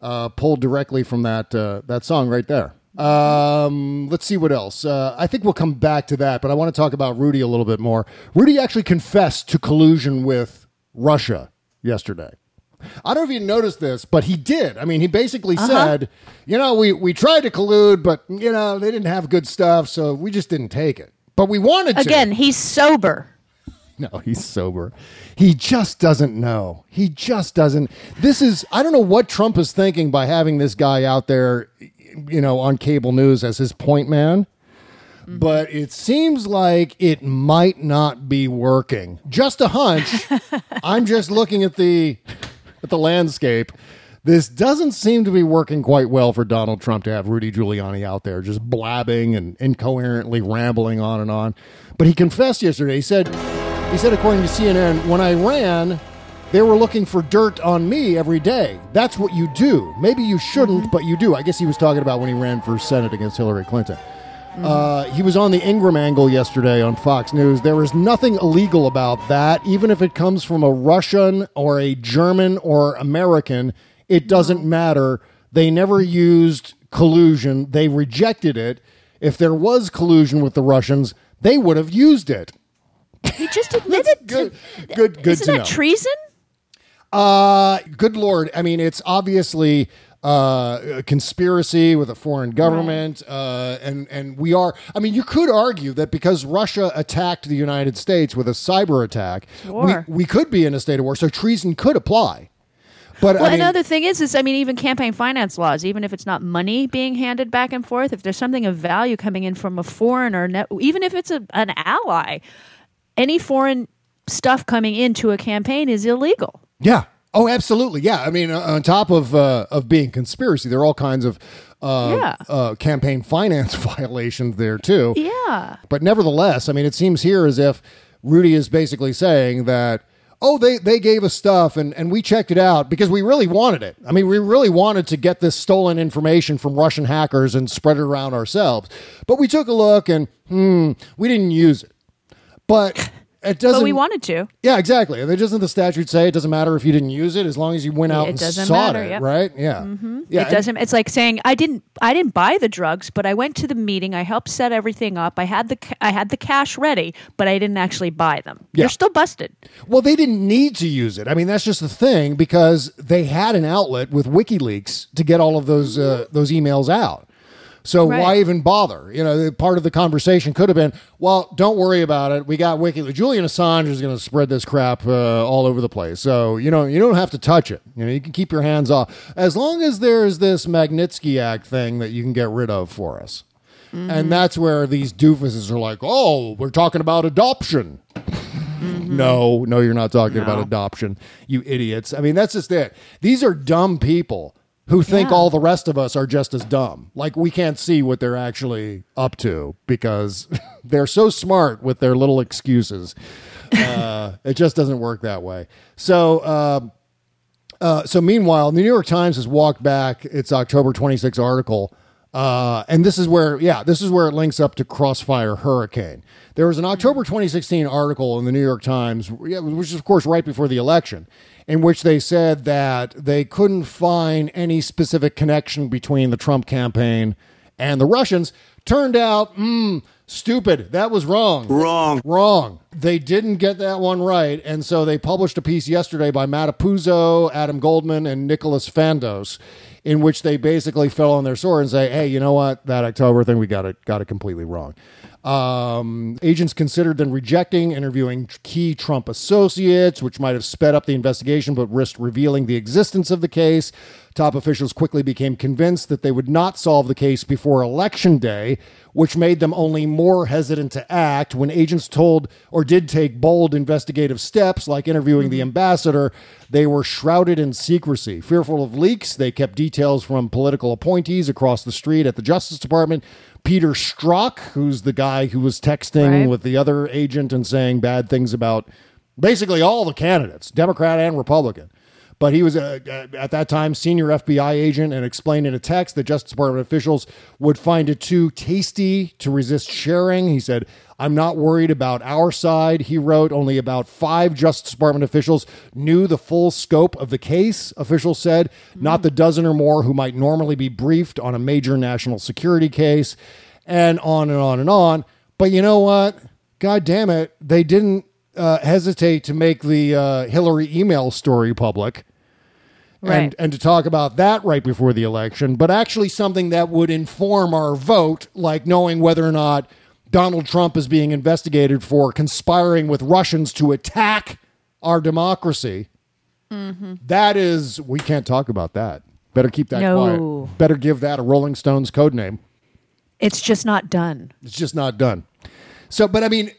uh, pulled directly from that uh, that song right there. Um, let's see what else. Uh, I think we'll come back to that, but I want to talk about Rudy a little bit more. Rudy actually confessed to collusion with Russia yesterday. I don't know if you noticed this, but he did. I mean, he basically Uh-huh. said, you know, we, we tried to collude, but, you know, they didn't have good stuff, so we just didn't take it. But we wanted to. Again, he's sober. No, he's sober. He just doesn't know. He just doesn't. This is, I don't know what Trump is thinking by having this guy out there, you know, on cable news as his point man. Mm-hmm. But it seems like it might not be working. Just a hunch. I'm just looking at the at the landscape. This doesn't seem to be working quite well for Donald Trump to have Rudy Giuliani out there just blabbing and incoherently rambling on and on. But he confessed yesterday. He said he said according to CNN, when I ran, they were looking for dirt on me every day. That's what you do. Maybe you shouldn't, but you do. I guess he was talking about when he ran for Senate against Hillary Clinton. Uh, he was on the Ingraham Angle yesterday on Fox News. There is nothing illegal about that, even if it comes from a Russian or a German or American. It doesn't matter. They never used collusion. They rejected it. If there was collusion with the Russians, they would have used it. He just admitted good, good, good Isn't to that know. treason? Uh, good lord. I mean, it's obviously uh, a conspiracy with a foreign government, uh, and and we are. I mean, you could argue that because Russia attacked the United States with a cyber attack, we, we could be in a state of war. So treason could apply. But Well, I mean, another thing is, is I mean, even campaign finance laws, even if it's not money being handed back and forth, if there's something of value coming in from a foreigner, ne- even if it's a, an ally, any foreign stuff coming into a campaign is illegal. Yeah. Oh, absolutely. Yeah. I mean, on top of uh, of being conspiracy, there are all kinds of uh, Yeah. uh, campaign finance violations there too. Yeah. But nevertheless, I mean, it seems here as if Rudy is basically saying that, oh, they, they gave us stuff and, and we checked it out because we really wanted it. I mean, we really wanted to get this stolen information from Russian hackers and spread it around ourselves. But we took a look and, hmm, we didn't use it. But it doesn't. But we wanted to. Yeah, exactly. And doesn't the statute say it doesn't matter if you didn't use it as long as you went out It and doesn't sought matter, it, yep. right? Yeah. hmm Yeah, it doesn't. It's like saying I didn't. I didn't buy the drugs, but I went to the meeting. I helped set everything up. I had the. I had the cash ready, but I didn't actually buy them. Yeah. You're still busted. Well, they didn't need to use it. I mean, that's just the thing because they had an outlet with WikiLeaks to get all of those uh, those emails out. So Right. why even bother? You know, part of the conversation could have been, "Well, don't worry about it. We got WikiLeaks. Julian Assange is going to spread this crap uh, all over the place. So you know, you don't have to touch it. You know, you can keep your hands off as long as there's this Magnitsky Act thing that you can get rid of for us." And that's where these doofuses are like, "Oh, we're talking about adoption." No, no, you're not talking about adoption, you idiots. I mean, that's just it. These are dumb people who think Yeah. all the rest of us are just as dumb. Like we can't see what they're actually up to because they're so smart with their little excuses. Uh, it just doesn't work that way. So, um, uh, so meanwhile, the New York Times has walked back its October 26 article. Uh, and this is where, yeah, this is where it links up to Crossfire Hurricane. There was an October 2016 article in the New York Times, which is, of course, right before the election, in which they said that they couldn't find any specific connection between the Trump campaign and the Russians. Turned out, mm, stupid. That was wrong. Wrong. Wrong. They didn't get that one right. And so they published a piece yesterday by Matt Apuzzo, Adam Goldman, and Nicholas Fandos, in which they basically fell on their sword and say, hey, you know what? That October thing, we got it, got it completely wrong. Um, agents considered then rejecting interviewing key Trump associates, which might have sped up the investigation but risked revealing the existence of the case. Top officials quickly became convinced that they would not solve the case before Election Day, which made them only more hesitant to act. When agents told or did take bold investigative steps, like interviewing the ambassador, they were shrouded in secrecy. Fearful of leaks, they kept details from political appointees across the street at the Justice Department. Peter Strzok, who's the guy who was texting Right. with the other agent and saying bad things about basically all the candidates, Democrat and Republican. But he was uh, at that time senior FBI agent and explained in a text that Justice Department officials would find it too tasty to resist sharing. He said, "I'm not worried about our side." He wrote, "Only about five Justice Department officials knew the full scope of the case." Officials said, not the dozen or more who might normally be briefed on a major national security case, and on and on and on. But you know what? God damn it, they didn't uh, hesitate to make the uh, Hillary email story public Right. and to talk about that right before the election, but actually something that would inform our vote, like knowing whether or not Donald Trump is being investigated for conspiring with Russians to attack our democracy. Mm-hmm. That is, we can't talk about that. Better keep that No. quiet. Better give that a Rolling Stones code name. It's just not done. It's just not done. So, but I mean,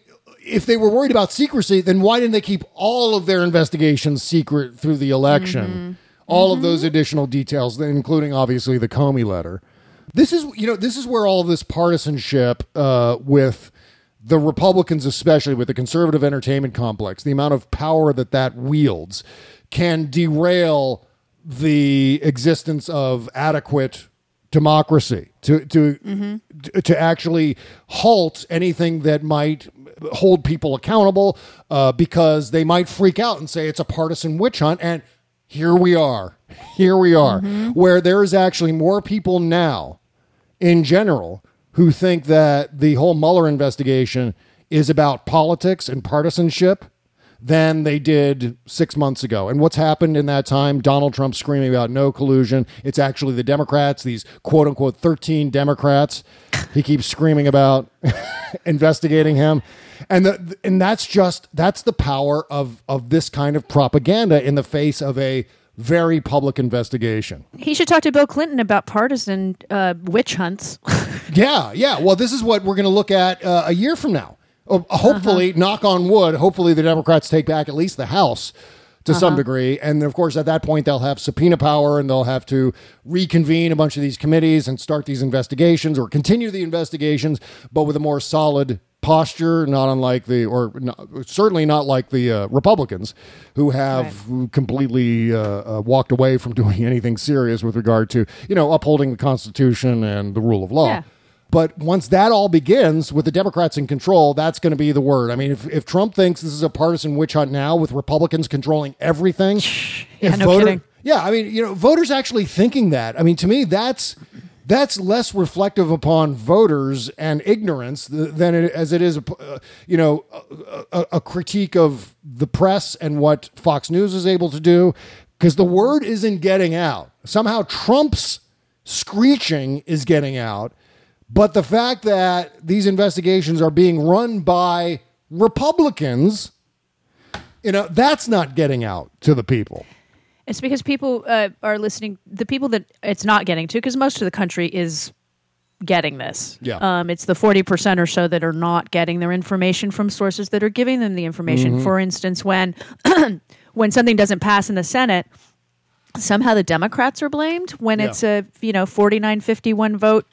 if they were worried about secrecy, then why didn't they keep all of their investigations secret through the election? Mm-hmm. All of those additional details, including obviously the Comey letter. This is, you know, this is where all of this partisanship uh, with the Republicans, especially with the conservative entertainment complex, the amount of power that that wields can derail the existence of adequate democracy to to to actually halt anything that might hold people accountable uh, because they might freak out and say it's a partisan witch hunt and here we are. Here we are. Mm-hmm. Where there is actually more people now in general who think that the whole Mueller investigation is about politics and partisanship than they did six months ago. And what's happened in that time? Donald Trump screaming about no collusion. It's actually the Democrats, these quote unquote 13 Democrats. He keeps screaming about investigating him. And the, and that's just that's the power of of this kind of propaganda in the face of a very public investigation. He should talk to Bill Clinton about partisan uh, witch hunts. Yeah, yeah. Well, this is what we're going to look at uh, a year from now. Uh, hopefully, knock on wood, hopefully the Democrats take back at least the House to some degree. And of course, at that point, they'll have subpoena power and they'll have to reconvene a bunch of these committees and start these investigations or continue the investigations, but with a more solid posture, not unlike the, or not, certainly not like the uh, Republicans who have completely uh, uh, walked away from doing anything serious with regard to, you know, upholding the Constitution and the rule of law. Yeah. But once that all begins with the Democrats in control, that's going to be the word. I mean, if, if Trump thinks this is a partisan witch hunt now with Republicans controlling everything, Yeah, if no voter- kidding. yeah, I mean, you know, voters actually thinking that. I mean, to me, that's that's less reflective upon voters and ignorance than it, as it is, uh, you know, a, a, a critique of the press and what Fox News is able to do, because the word isn't getting out. Somehow, Trump's screeching is getting out, but the fact that these investigations are being run by Republicans, you know, that's not getting out to the people. It's because people uh, are listening. The people that it's not getting to, because most of the country is getting this. Yeah. Um, it's the forty percent or so that are not getting their information from sources that are giving them the information. Mm-hmm. For instance, when when something doesn't pass in the Senate, somehow the Democrats are blamed. When Yeah. it's a you know 49-51 vote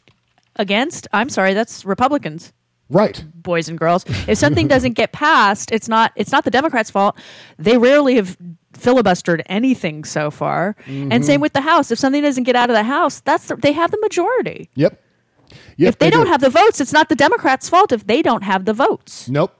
against, I'm sorry, that's Republicans Right. boys and girls. If something doesn't get passed, it's not it's not the Democrats' fault. They rarely have filibustered anything so far. Mm-hmm. And same with the House. If something doesn't get out of the House, that's the, they have the majority. Yep. Yep, if they, don't do. have the votes, it's not the Democrats' fault if they don't have the votes. Nope.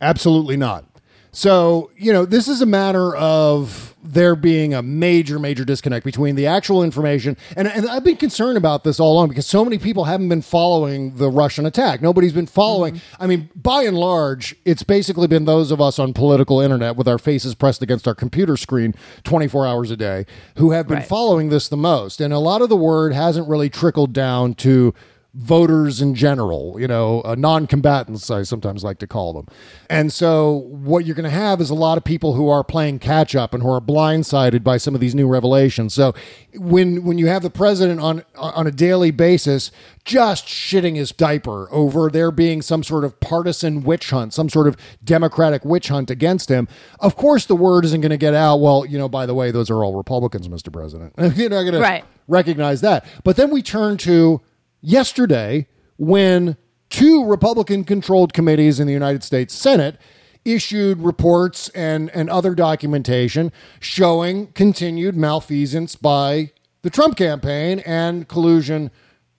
Absolutely not. So, you know, this is a matter of there being a major, major disconnect between the actual information. And, and I've been concerned about this all along because so many people haven't been following the Russian attack. Nobody's been following. Mm-hmm. I mean, by and large, it's basically been those of us on political internet with our faces pressed against our computer screen 24 hours a day who have been Right. following this the most. And a lot of the word hasn't really trickled down to voters in general, you know, uh, non combatants, I sometimes like to call them. And so, what you're going to have is a lot of people who are playing catch up and who are blindsided by some of these new revelations. So, when when you have the president on on a daily basis just shitting his diaper over there being some sort of partisan witch hunt, some sort of democratic witch hunt against him, of course the word isn't going to get out. Well, you know, by the way, those are all Republicans, Mr. President. You're not going to recognize that. But then we turn to yesterday when two Republican controlled committees in the United States Senate issued reports and, and other documentation showing continued malfeasance by the Trump campaign and collusion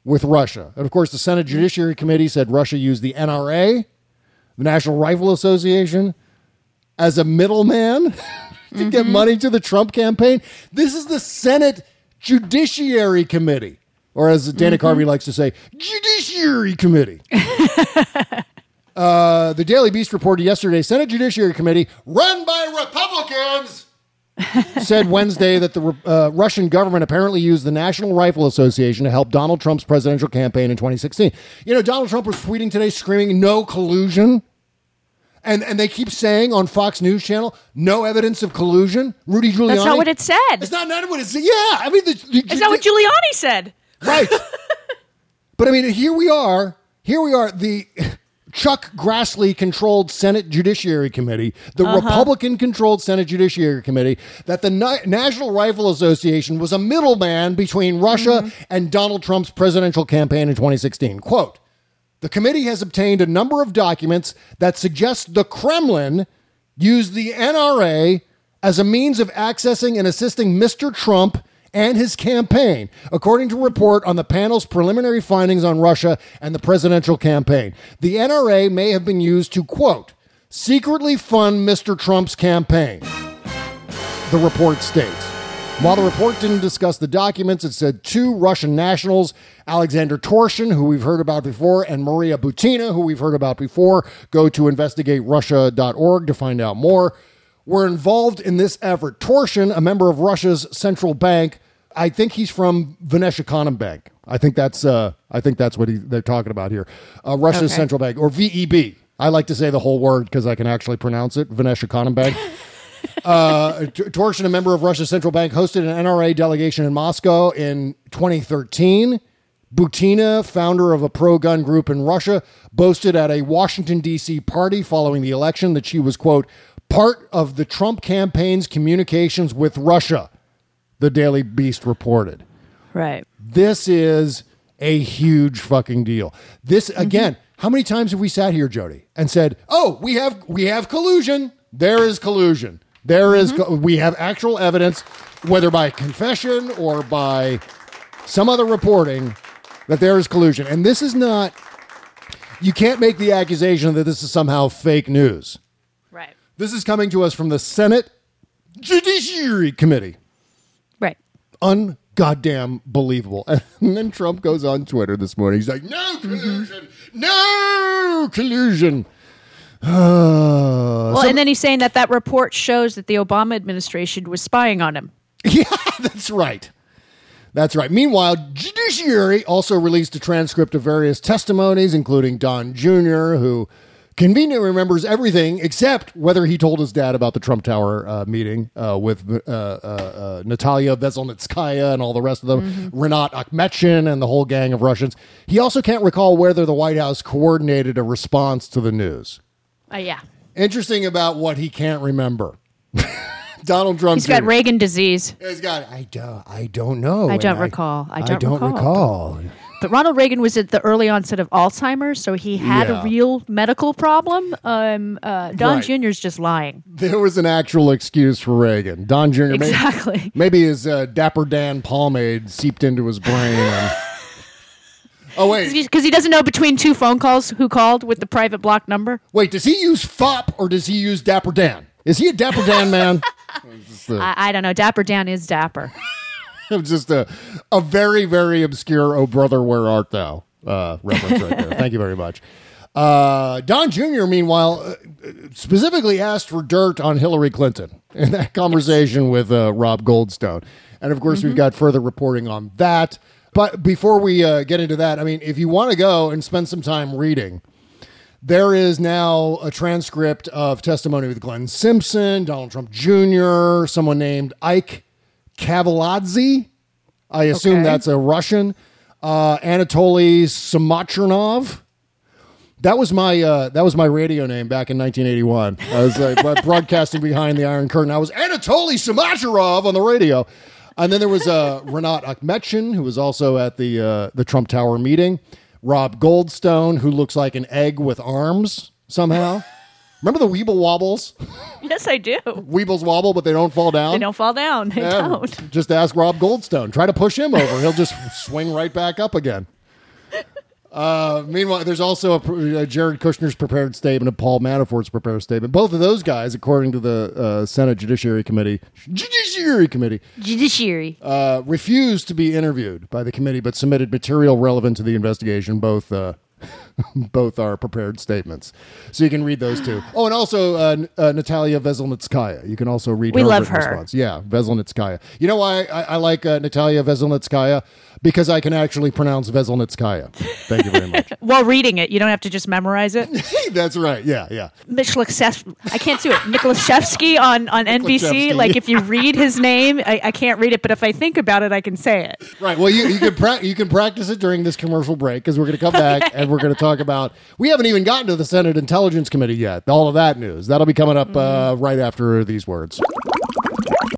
with Russia. And of course, the Senate Judiciary Committee said Russia used the NRA, the National Rifle Association, as a middleman to get mm-hmm. money to the Trump campaign. This is the Senate Judiciary Committee, or as Dana Carvey likes to say, Judiciary Committee. uh, the Daily Beast reported yesterday Senate Judiciary Committee, run by Republicans, said Wednesday that the uh, Russian government apparently used the National Rifle Association to help Donald Trump's presidential campaign in 2016. You know, Donald Trump was tweeting today screaming, no collusion. And, and they keep saying on Fox News Channel, no evidence of collusion. Rudy Giuliani. That's not what it said. It's not, not what it said. Yeah, I mean, the, the, It's not what Giuliani said. Right. but I mean, here we are. Here we are. The Chuck Grassley controlled Senate Judiciary Committee, the uh-huh. Republican controlled Senate Judiciary Committee, that the Na- National Rifle Association was a middleman between Russia mm-hmm. and Donald Trump's presidential campaign in 2016. Quote, The committee has obtained a number of documents that suggest the Kremlin used the NRA as a means of accessing and assisting Mr. Trump and his campaign, according to a report on the panel's preliminary findings on Russia and the presidential campaign. The NRA may have been used to, quote, secretly fund Mr. Trump's campaign, the report states. While the report didn't discuss the documents, it said two Russian nationals, Alexander Torshin, who we've heard about before, and Maria Butina, who we've heard about before, go to investigaterussia.org to find out more, were involved in this effort. Torshin, a member of Russia's central bank, I think he's from Vnesheconombank. I think that's uh, I think that's what he, they're talking about here. Uh, Russia's Okay. central bank, or VEB. I like to say the whole word because I can actually pronounce it. Vnesheconombank. Uh, a member of Russia's central bank, hosted an NRA delegation in Moscow in 2013. Butina, founder of a pro gun group in Russia, boasted at a Washington, D.C. party following the election that she was, quote, part of the Trump campaign's communications with Russia, the Daily Beast reported. Right. This is a huge fucking deal. This mm-hmm. again, how many times have we sat here, Jody, and said, "Oh, we have we have collusion. There is collusion. There is mm-hmm. co- we have actual evidence, whether by confession or by some other reporting, that there is collusion." And this is not. You can't make the accusation that this is somehow fake news. Right. This is coming to us from the Senate Judiciary Committee Right. ungoddamn believable. And then Trump goes on Twitter this morning. He's like, no collusion, no collusion. Uh, Well, so- and then he's saying that that report shows that the Obama administration was spying on him. yeah, that's right. That's right. Meanwhile, Judiciary also released a transcript of various testimonies, including Don Jr., who conveniently remembers everything except whether he told his dad about the Trump Tower uh, meeting uh, with uh, uh, uh, Natalia Veselnitskaya and all the rest of them, Renat Akhmetshin and the whole gang of Russians. He also can't recall whether the White House coordinated a response to the news. Uh, yeah. Interesting about what he can't remember. Donald Trump. He's got Reagan disease. He's got. I don't. I don't know. I don't recall. I don't recall. recall. But Ronald Reagan was at the early onset of Alzheimer's, so he had Yeah. a real medical problem. Um, uh, Don Right. Jr.'s just lying. There was an actual excuse for Reagan. Don Jr. Exactly. Maybe his uh, Dapper Dan pomade seeped into his brain. And... oh wait, Because he doesn't know between two phone calls who called with the private block number. wait. Does he use FOP or does he use Dapper Dan? Is he a Dapper Dan man? I, just a- I, I don't know. Dapper Dan is dapper. Just a, a very, very obscure "Oh brother, where art thou?" uh, reference right there. Thank you very much. Uh, Don Jr. Meanwhile, uh, specifically asked for dirt on Hillary Clinton in that conversation with uh, Rob Goldstone, and of course we've got further reporting on that. But before we uh, get into that, I mean, if you want to go and spend some time reading, there is now a transcript of testimony with Glenn Simpson, Donald Trump Jr., someone named Ike Kaveladze. I assume Okay. that's a Russian. Uh, Anatoly Samochornov. That was my uh, that was my radio name back in 1981. I was uh, broadcasting behind the Iron Curtain. I was Anatoly Samacharov on the radio, and then there was uh, Renat Akhmetshin, who was also at the uh, the Trump Tower meeting. Rob Goldstone, who looks like an egg with arms somehow. Remember the Weeble Wobbles? yes, I do. Weebles wobble, but they don't fall down. They don't fall down. They Yeah, don't. Just ask Rob Goldstone. Try to push him over. He'll just swing right back up again. Uh, meanwhile, there's also a, pr- uh, Jared Kushner's prepared statement and Paul Manafort's prepared statement. Both of those guys, according to the uh, Senate Judiciary Committee, Judiciary Committee, Judiciary. uh, refused to be interviewed by the committee, but submitted material relevant to the investigation. Both uh, both are prepared statements, so you can read those two. Oh, and also uh, uh, Natalia Veselnitskaya. You can also read. We her love her. Response. Yeah, Veselnitskaya. You know why I, I like uh, Natalia Veselnitskaya? Because I can actually pronounce Veselnitskaya. Thank you very much. While reading it, you don't have to just memorize it. That's right. Yeah, yeah. Miklashevsky, I can't do it. Miklashevsky on, on NBC. Like if you read his name, I, I can't read it, but if I think about it, I can say it. Right. Well, you, you can pra- you can practice it during this commercial break because we're going to come back and we're going to talk about. We haven't even gotten to the Senate Intelligence Committee yet. All of that news that'll be coming up uh, right after these words.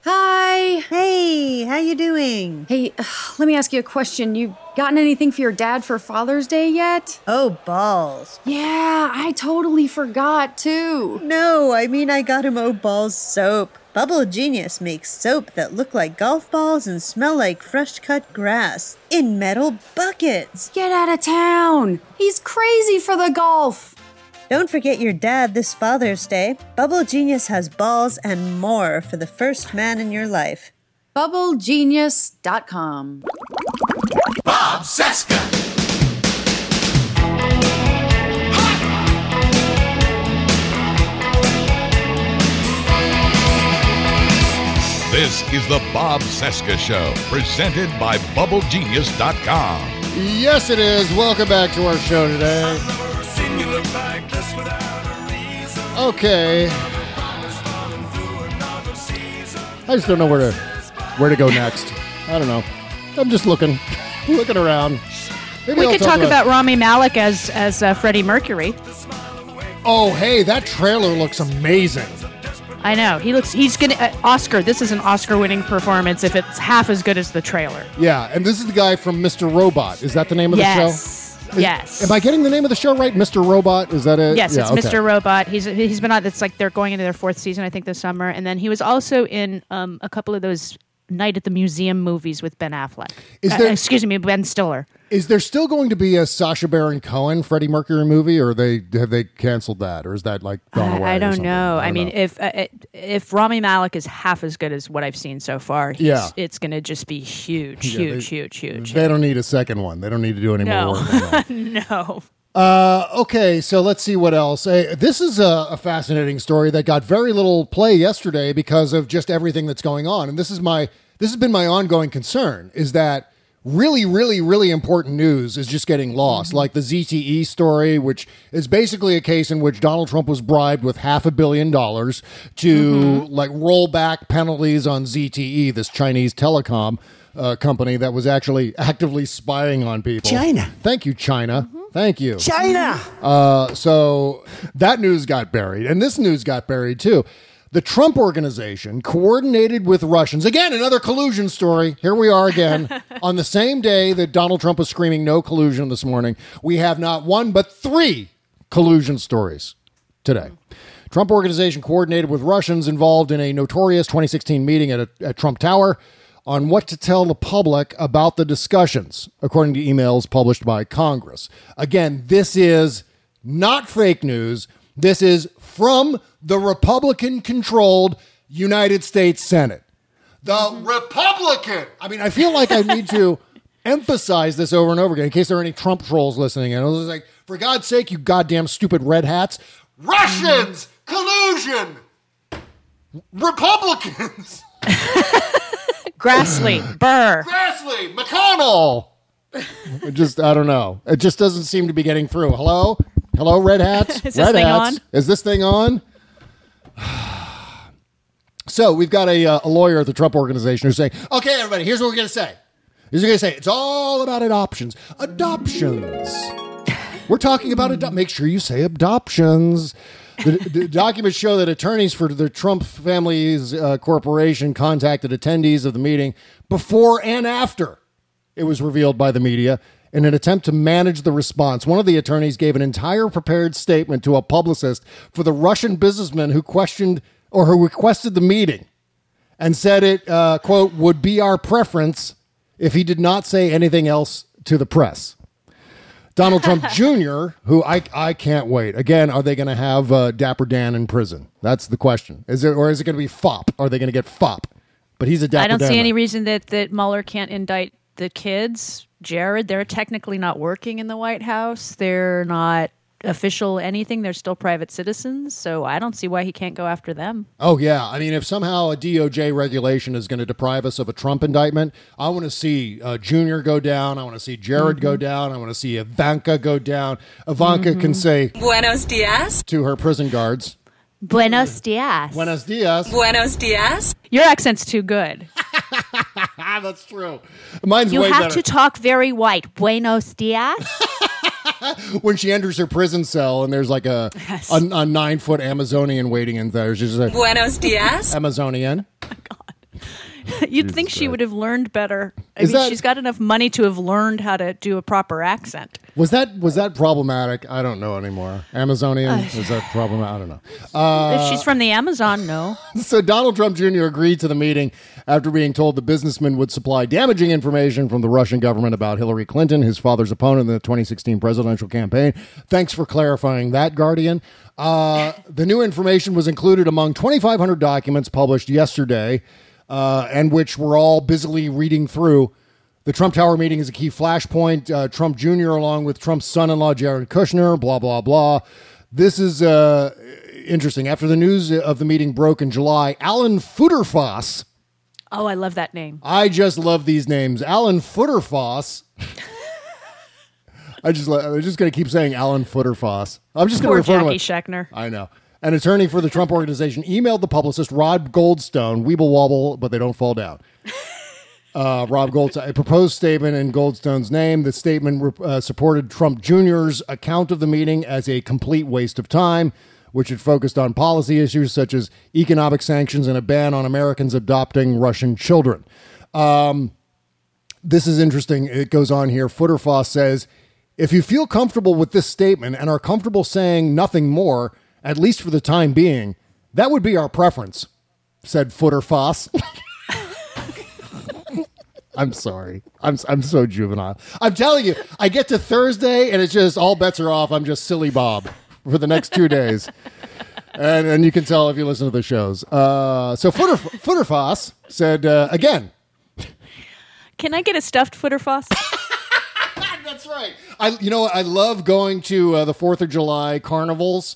Hi. Hey, how you doing? Hey, let me ask you a question. You gotten anything for your dad for Father's Day yet? Oh, balls. Yeah, I totally forgot too. No, I mean I got him Oh Balls soap. Bubble Genius makes soap that look like golf balls and smell like fresh cut grass in metal buckets. Get out of town. He's crazy for the golf. Don't forget your dad this Father's Day. Bubble Genius has balls and more for the first man in your life. BubbleGenius.com. Bob Cesca. This is the Bob Cesca Show, presented by BubbleGenius.com. Yes, it is. Welcome back to our show today. Okay. I just don't know where to where to go next. I don't know. I'm just looking, looking around. Maybe we I'll could talk about Rami Malek as as uh, Freddie Mercury. Oh, hey, that trailer looks amazing. I know he looks. He's gonna uh, Oscar. This is an Oscar-winning performance if it's half as good as the trailer. Yeah, and this is the guy from Mr. Robot. Is that the name of yes. the show? Is- Yes. Am I getting the name of the show right? Mr. Robot? Is that it? Yes, Yeah, it's okay. Mr. Robot. He's he's been on. It's like they're going into their fourth season, I think, this summer. And then he was also in um, a couple of those Night at the Museum movies with Ben Affleck. Is Uh, there- excuse me, Ben Stiller. Is there still going to be a Sacha Baron Cohen Freddie Mercury movie, or they have they canceled that, or is that like gone away? I, I don't know. I, don't mean, know. if uh, if Rami Malek is half as good as what I've seen so far, Yeah. it's going to just be huge, Yeah, huge, they- huge, huge. they don't need a second one. They don't need to do any more no, work. no. Uh, okay, so let's see what else. Uh, this is a, a fascinating story that got very little play yesterday because of just everything that's going on, and this is my this has been my ongoing concern: is that really, really, really important news is just getting lost, like the ZTE story, which is basically a case in which Donald Trump was bribed with half a billion dollars to like roll back penalties on ZTE, this Chinese telecom. Uh, company that was actually actively spying on people. China. Thank you, China. Thank you. China. Uh, so that news got buried, and this news got buried too. The Trump organization coordinated with Russians. Again, another collusion story. Here we are again. On the same day that Donald Trump was screaming no collusion this morning, we have not one but three collusion stories today. Trump organization coordinated with Russians involved in a notorious 2016 meeting at, a, at Trump Tower on what to tell the public about the discussions, according to emails published by Congress. Again, this is not fake news. This is from the Republican controlled United States Senate. The Republican. I mean, I feel like I need to emphasize this over and over again in case there are any Trump trolls listening. And I was like, for God's sake, you goddamn stupid red hats. Russians! Collusion! Republicans! Grassley, Burr. Grassley, McConnell. It just, I don't know. It just doesn't seem to be getting through. Hello, hello, red hats. Is this red thing hats. on? Is this thing on? So we've got a, uh, a lawyer at the Trump organization who's saying, "Okay, everybody, here's what we're going to say. Here's what we're going to say. It's all about adoptions. Adoptions. We're talking about adop. Make sure you say adoptions." The, the documents show that attorneys for the Trump family's uh, corporation contacted attendees of the meeting before and after it was revealed by the media in an attempt to manage the response. One of the attorneys gave an entire prepared statement to a publicist for the Russian businessman who questioned or who requested the meeting and said it, uh, quote, would be our preference if he did not say anything else to the press. Donald Trump Jr., who I, I can't wait. Again, are they going to have uh, Dapper Dan in prison? That's the question. Is it, or is it going to be FOP? Are they going to get FOP? But he's a Dapper I don't Dan. see any reason that that Mueller can't indict the kids. Jared, they're technically not working in the White House. They're not official anything. They're still private citizens. So I don't see why he can't go after them. Oh yeah, I mean, if somehow a DOJ regulation is going to deprive us of a Trump indictment, I want to see uh, Junior go down. I want to see Jared go down. I want to see Ivanka go down. Ivanka can say Buenos dias. to her prison guards, Buenos dias. "Buenos dias." Buenos dias. Your accent's too good. That's true. Mine's you way have better. to talk very white. Buenos dias. when she enters her prison cell and there's like a Yes. a, a nine foot Amazonian waiting in there. She's like Buenos dias. Amazonian. Oh You'd think she would have learned better. I Is mean, that- she's got enough money to have learned how to do a proper accent. Was that was that problematic? I don't know anymore. Amazonian is that problematic? I don't know. Uh, if she's from the Amazon, no. so Donald Trump Jr. agreed to the meeting after being told the businessman would supply damaging information from the Russian government about Hillary Clinton, his father's opponent in the 2016 presidential campaign. Thanks for clarifying that, Guardian. Uh, the new information was included among 2,500 documents published yesterday, uh, and which we're all busily reading through. The Trump Tower meeting is a key flashpoint. Uh, Trump Jr., along with Trump's son in law, Jared Kushner, blah, blah, blah. This is uh, interesting. After the news of the meeting broke in July, Alan Futerfas, Oh, I love that name. I just love these names. Alan Futerfas. I just, I'm just going to keep saying Alan Futerfas. I'm just going to refer Jackie to it. Schechner. I know. An attorney for the Trump organization emailed the publicist Rod Goldstone, Weeble Wobble, but they don't fall down. Uh, Rob Goldstone, a proposed statement in Goldstone's name. The statement uh, supported Trump Jr.'s account of the meeting as a complete waste of time, which had focused on policy issues such as economic sanctions and a ban on Americans adopting Russian children. Um, this is interesting. It goes on here. Footerfoss says, if you feel comfortable with this statement and are comfortable saying nothing more, at least for the time being, that would be our preference, said Footer Foss. I'm sorry. I'm I'm so juvenile. I'm telling you, I get to Thursday and it's just all bets are off. I'm just silly Bob for the next two days. And, and you can tell if you listen to the shows. Uh, so Footer, Foss said uh, again, Can I get a stuffed footer foss? That's right. I you know I love going to uh, the Fourth of July carnivals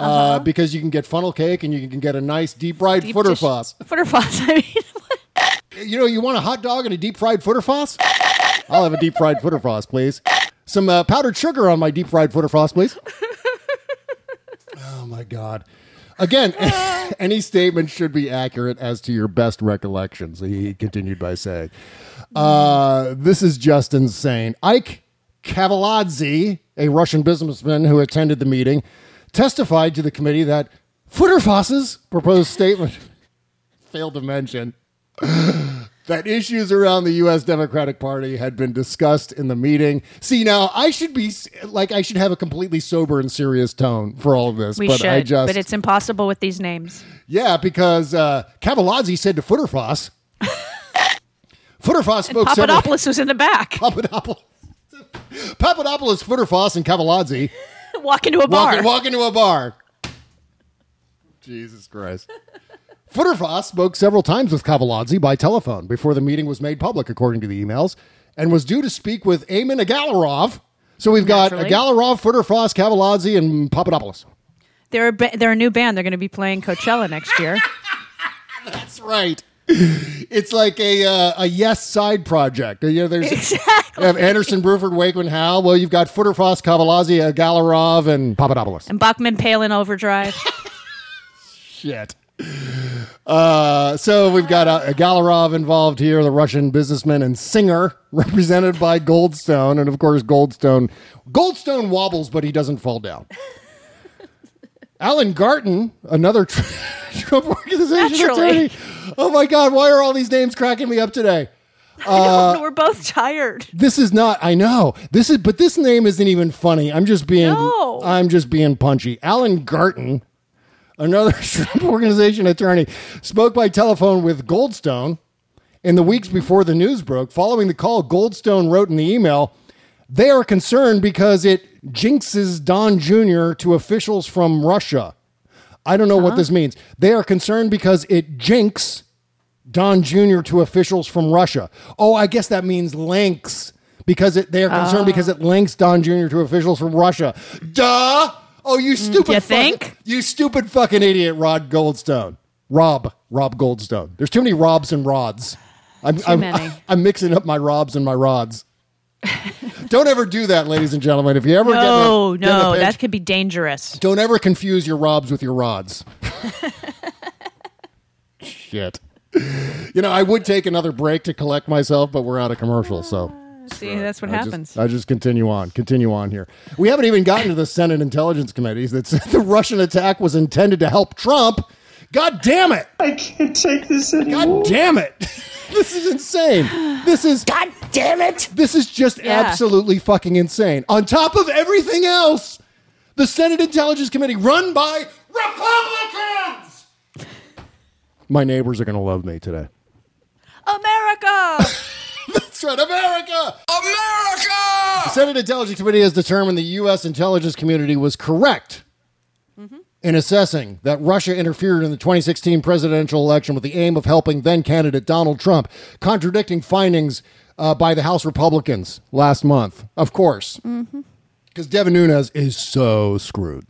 uh, Uh-huh. because you can get funnel cake and you can get a nice deep fried Deep footer dish- foss. Footer foss. I mean, You know, you want a hot dog and a deep fried footer foss? I'll have a deep fried footer foss, please. Some uh, powdered sugar on my deep fried footer foss, please. oh my god. Again, any statement should be accurate as to your best recollections, he continued by saying. Uh, this is just insane. Ike Kaveladze, a Russian businessman who attended the meeting, testified to the committee that Footerfoss's proposed statement failed to mention that issues around the U.S. Democratic Party had been discussed in the meeting. See, now I should be like I should have a completely sober and serious tone for all of this, we but should, I just but it's impossible with these names. yeah, because uh, Cavallazzi said to Footerfoss, Footerfoss spoke several. Papadopoulos was in the back. Papadopoulos, Papadopoulos, Footerfoss, and Cavallazzi Walk into a bar. walk, walk into a bar. Jesus Christ. Footerfoss spoke several times with Cavallazzi by telephone before the meeting was made public, according to the emails, and was due to speak with Emin Agalarov. So we've got Naturally. Agalarov, Footerfoss, Cavallazzi, and Papadopoulos. They're a, ba- they're a new band. They're going to be playing Coachella next year. That's right. It's like a uh, a yes side project. You know, there's Exactly. you have Anderson, Bruford, Wakeman, Howe. Well, you've got Footerfoss, Cavallazzi, Galarov, and Papadopoulos. And Bachman Palin Overdrive. Shit. Uh, so we've got uh, Galarov involved here, the Russian businessman and singer, represented by Goldstone, and of course Goldstone. Goldstone wobbles, but he doesn't fall down. Alan Garten, another Trump organization Naturally. attorney. Oh my God, why are all these names cracking me up today? I don't know, uh, we're both tired. This is not. I know this is, but this name isn't even funny. I'm just being. No. I'm just being punchy. Alan Garten, another Trump organization attorney, spoke by telephone with Goldstone in the weeks before the news broke. Following the call, Goldstone wrote in the email, "They are concerned because it jinxes Don Jr. to officials from Russia." I don't know what this means. They are concerned because it jinx Don Jr. to officials from Russia. Oh, I guess that means links because it, they are concerned because it ah. links Don Jr. to officials from Russia. Duh! Oh, you mm, stupid! you fucking- think? You stupid fucking idiot, Rod Goldstone. Rob, Rob Goldstone. There's too many Robs and Rods. I'm, Too I'm, many. I'm mixing up my Robs and my Rods. Don't ever do that, ladies and gentlemen. If you ever get in a- No, get in no, pinch, that could be dangerous. don't ever confuse your Robs with your Rods. Shit. You know, I would take another break to collect myself, but we're out of commercial, so ah, See, that's what I just- happens. I just continue on, continue on here. We haven't even gotten to the Senate Intelligence Committees that said the Russian attack was intended to help Trump. God damn it! I can't take this anymore. God damn it! this is insane. This is God damn it. This is just Yeah. absolutely fucking insane. On top of everything else, the Senate Intelligence Committee run by Republicans. My neighbors are going to love me today. America. That's right, America! America! The Senate Intelligence Committee has determined the U.S. intelligence community was correct in assessing that Russia interfered in the 2016 presidential election with the aim of helping then candidate Donald Trump, contradicting findings uh, by the House Republicans last month. Of course, because Devin Nunes is so screwed.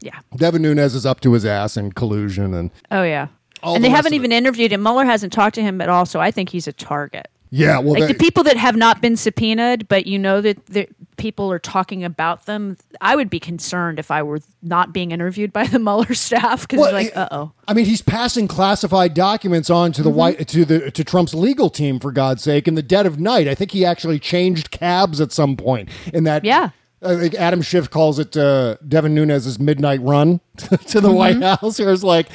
Yeah. Devin Nunes is up to his ass in collusion and Oh yeah. And the they haven't even interviewed him. Mueller hasn't talked to him at all, so I think he's a target. Yeah, well, like they- the people that have not been subpoenaed, but you know that the people are talking about them. I would be concerned if I were not being interviewed by the Mueller staff because Well, like, uh oh. I mean, he's passing classified documents on to the Mm-hmm. white to the to Trump's legal team for God's sake in the dead of night. I think he actually changed cabs at some point in that. Yeah. I think Adam Schiff calls it uh, Devin Nunes' midnight run to the Mm-hmm. White House. It was like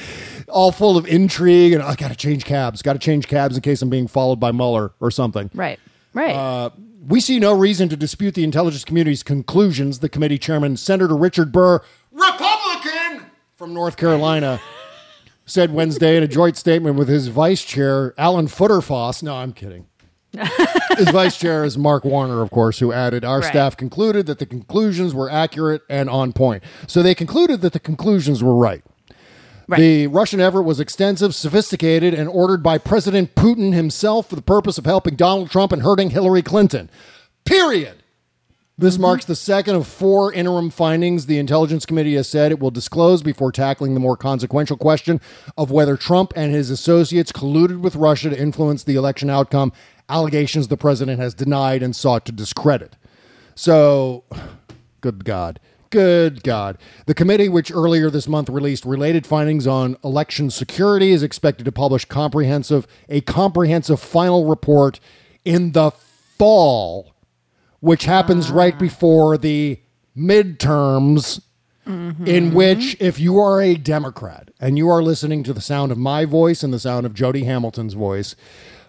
all full of intrigue and I got to change cabs. Got to change cabs in case I'm being followed by Mueller or something. Right. Right. Uh, we see no reason to dispute the intelligence community's conclusions. The committee chairman, Senator Richard Burr, Republican from North Carolina, said Wednesday in a joint statement with his vice chair, Alan Futerfas. No, I'm kidding. his vice chair is Mark Warner, of course, who added, Our Right. staff concluded that the conclusions were accurate and on point. So they concluded that the conclusions were right. The Russian effort was extensive, sophisticated, and ordered by President Putin himself for the purpose of helping Donald Trump and hurting Hillary Clinton. Period. This mm-hmm. marks the second of four interim findings the Intelligence Committee has said it will disclose before tackling the more consequential question of whether Trump and his associates colluded with Russia to influence the election outcome, allegations the president has denied and sought to discredit. So, good God. Good God. The committee, which earlier this month released related findings on election security, is expected to publish comprehensive a comprehensive final report in the fall, which happens right ah. before the midterms, mm-hmm. in which if you are a Democrat and you are listening to the sound of my voice and the sound of Jody Hamilton's voice,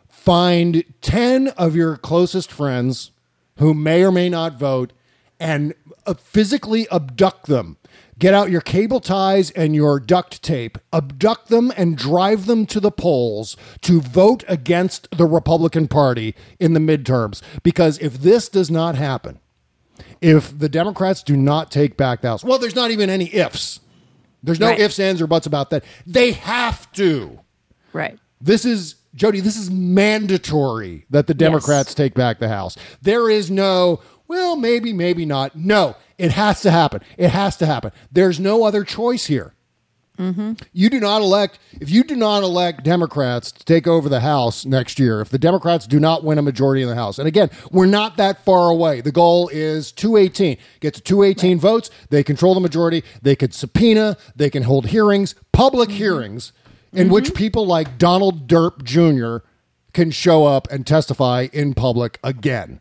find 10 of your closest friends who may or may not vote and uh, physically abduct them. Get out your cable ties and your duct tape, abduct them, and drive them to the polls to vote against the Republican Party in the midterms. Because if this does not happen, if the Democrats do not take back the House, well, there's not even any ifs. There's no Right. ifs, ands, or buts about that. They have to. Right. This is Jody. This is mandatory that the Democrats take back the House. There is no well, maybe, maybe not. No, it has to happen. It has to happen. There's no other choice here. Mm-hmm. You do not elect if you do not elect Democrats to take over the House next year. If the Democrats do not win a majority in the House, and again, we're not that far away. The goal is 218. Get to 218 votes. They control the majority. They could subpoena. They can hold hearings, public mm-hmm. hearings, in mm-hmm. which people like Donald Derp Jr. can show up and testify in public again.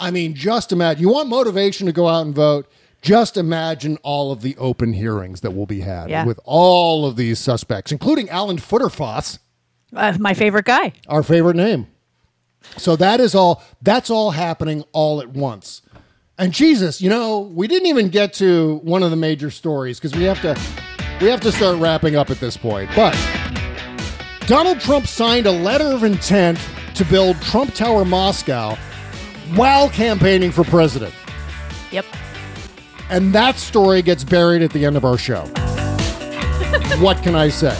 I mean, just imagine. You want motivation to go out and vote? Just imagine all of the open hearings that will be had Yeah. with all of these suspects, including Alan Futerfas, Uh, my favorite guy. our favorite name. So that is all. That's all happening all at once. And Jesus, you know, we didn't even get to one of the major stories because we have to we have to start wrapping up at this point. But Donald Trump signed a letter of intent to build Trump Tower Moscow while campaigning for president. Yep. And that story gets buried at the end of our show. what can I say?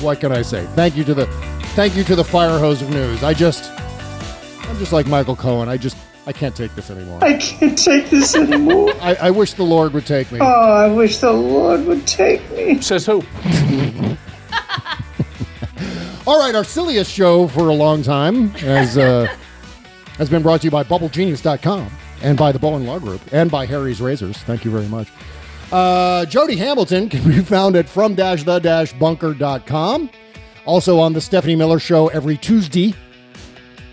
What can I say? Thank you to the thank you to the fire hose of news. I just I'm just like Michael Cohen. I just I can't take this anymore. I can't take this anymore. I, I wish the Lord would take me. Oh, I wish the Lord would take me. Says who? All right, our silliest show for a long time has uh, has been brought to you by BubbleGenius.com and by the Bowen Law Group and by Harry's Razors. Thank you very much. Uh, Jody Hamilton can be found at from-the-bunker.com. Also on the Stephanie Miller Show every Tuesday.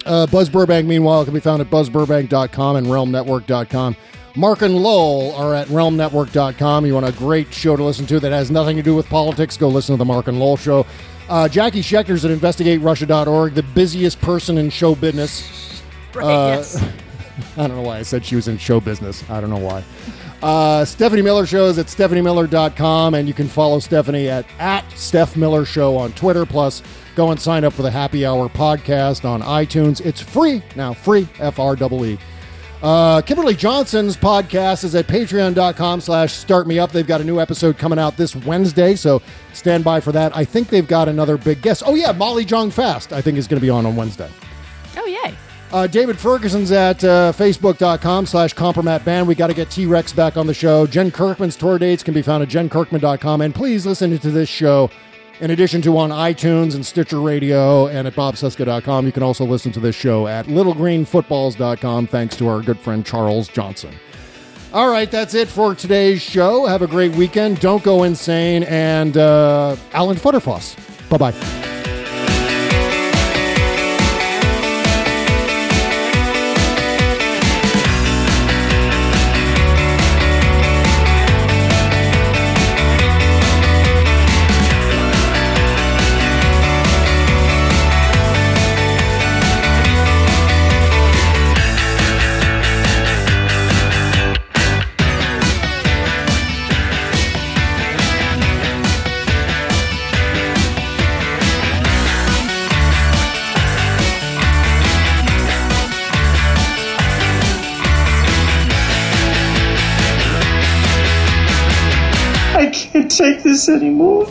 Uh, Buzz Burbank, meanwhile, can be found at buzzburbank.com and realmnetwork.com. Mark and Lowell are at realmnetwork.com. You want a great show to listen to that has nothing to do with politics, go listen to the Mark and Lowell show. Uh, Jackie Schechner's at investigaterussia.org, the busiest person in show business. Right, Uh, yes. I don't know why I said she was in show business. I don't know why. Uh, Stephanie Miller shows at stephaniemiller.com, and you can follow Stephanie at, at Steph Miller Show on Twitter. Plus, go and sign up for the Happy Hour podcast on iTunes. It's free now, free, F R E E. Uh, Kimberly Johnson's podcast is at patreon.com slash start me up. They've got a new episode coming out this Wednesday, so stand by for that. I think they've got another big guest. Oh, yeah, Molly Jong Fast, I think, is going to be on on Wednesday. Uh, David Ferguson's at uh, facebook.com slash compromat band. We got to get T Rex back on the show. Jen Kirkman's tour dates can be found at jenkirkman.com. And please listen to this show in addition to on iTunes and Stitcher Radio and at bobcesca.com. You can also listen to this show at littlegreenfootballs.com thanks to our good friend Charles Johnson. All right, that's it for today's show. Have a great weekend. Don't go insane. And uh, Alan Futerfas. Bye bye. Take this anymore.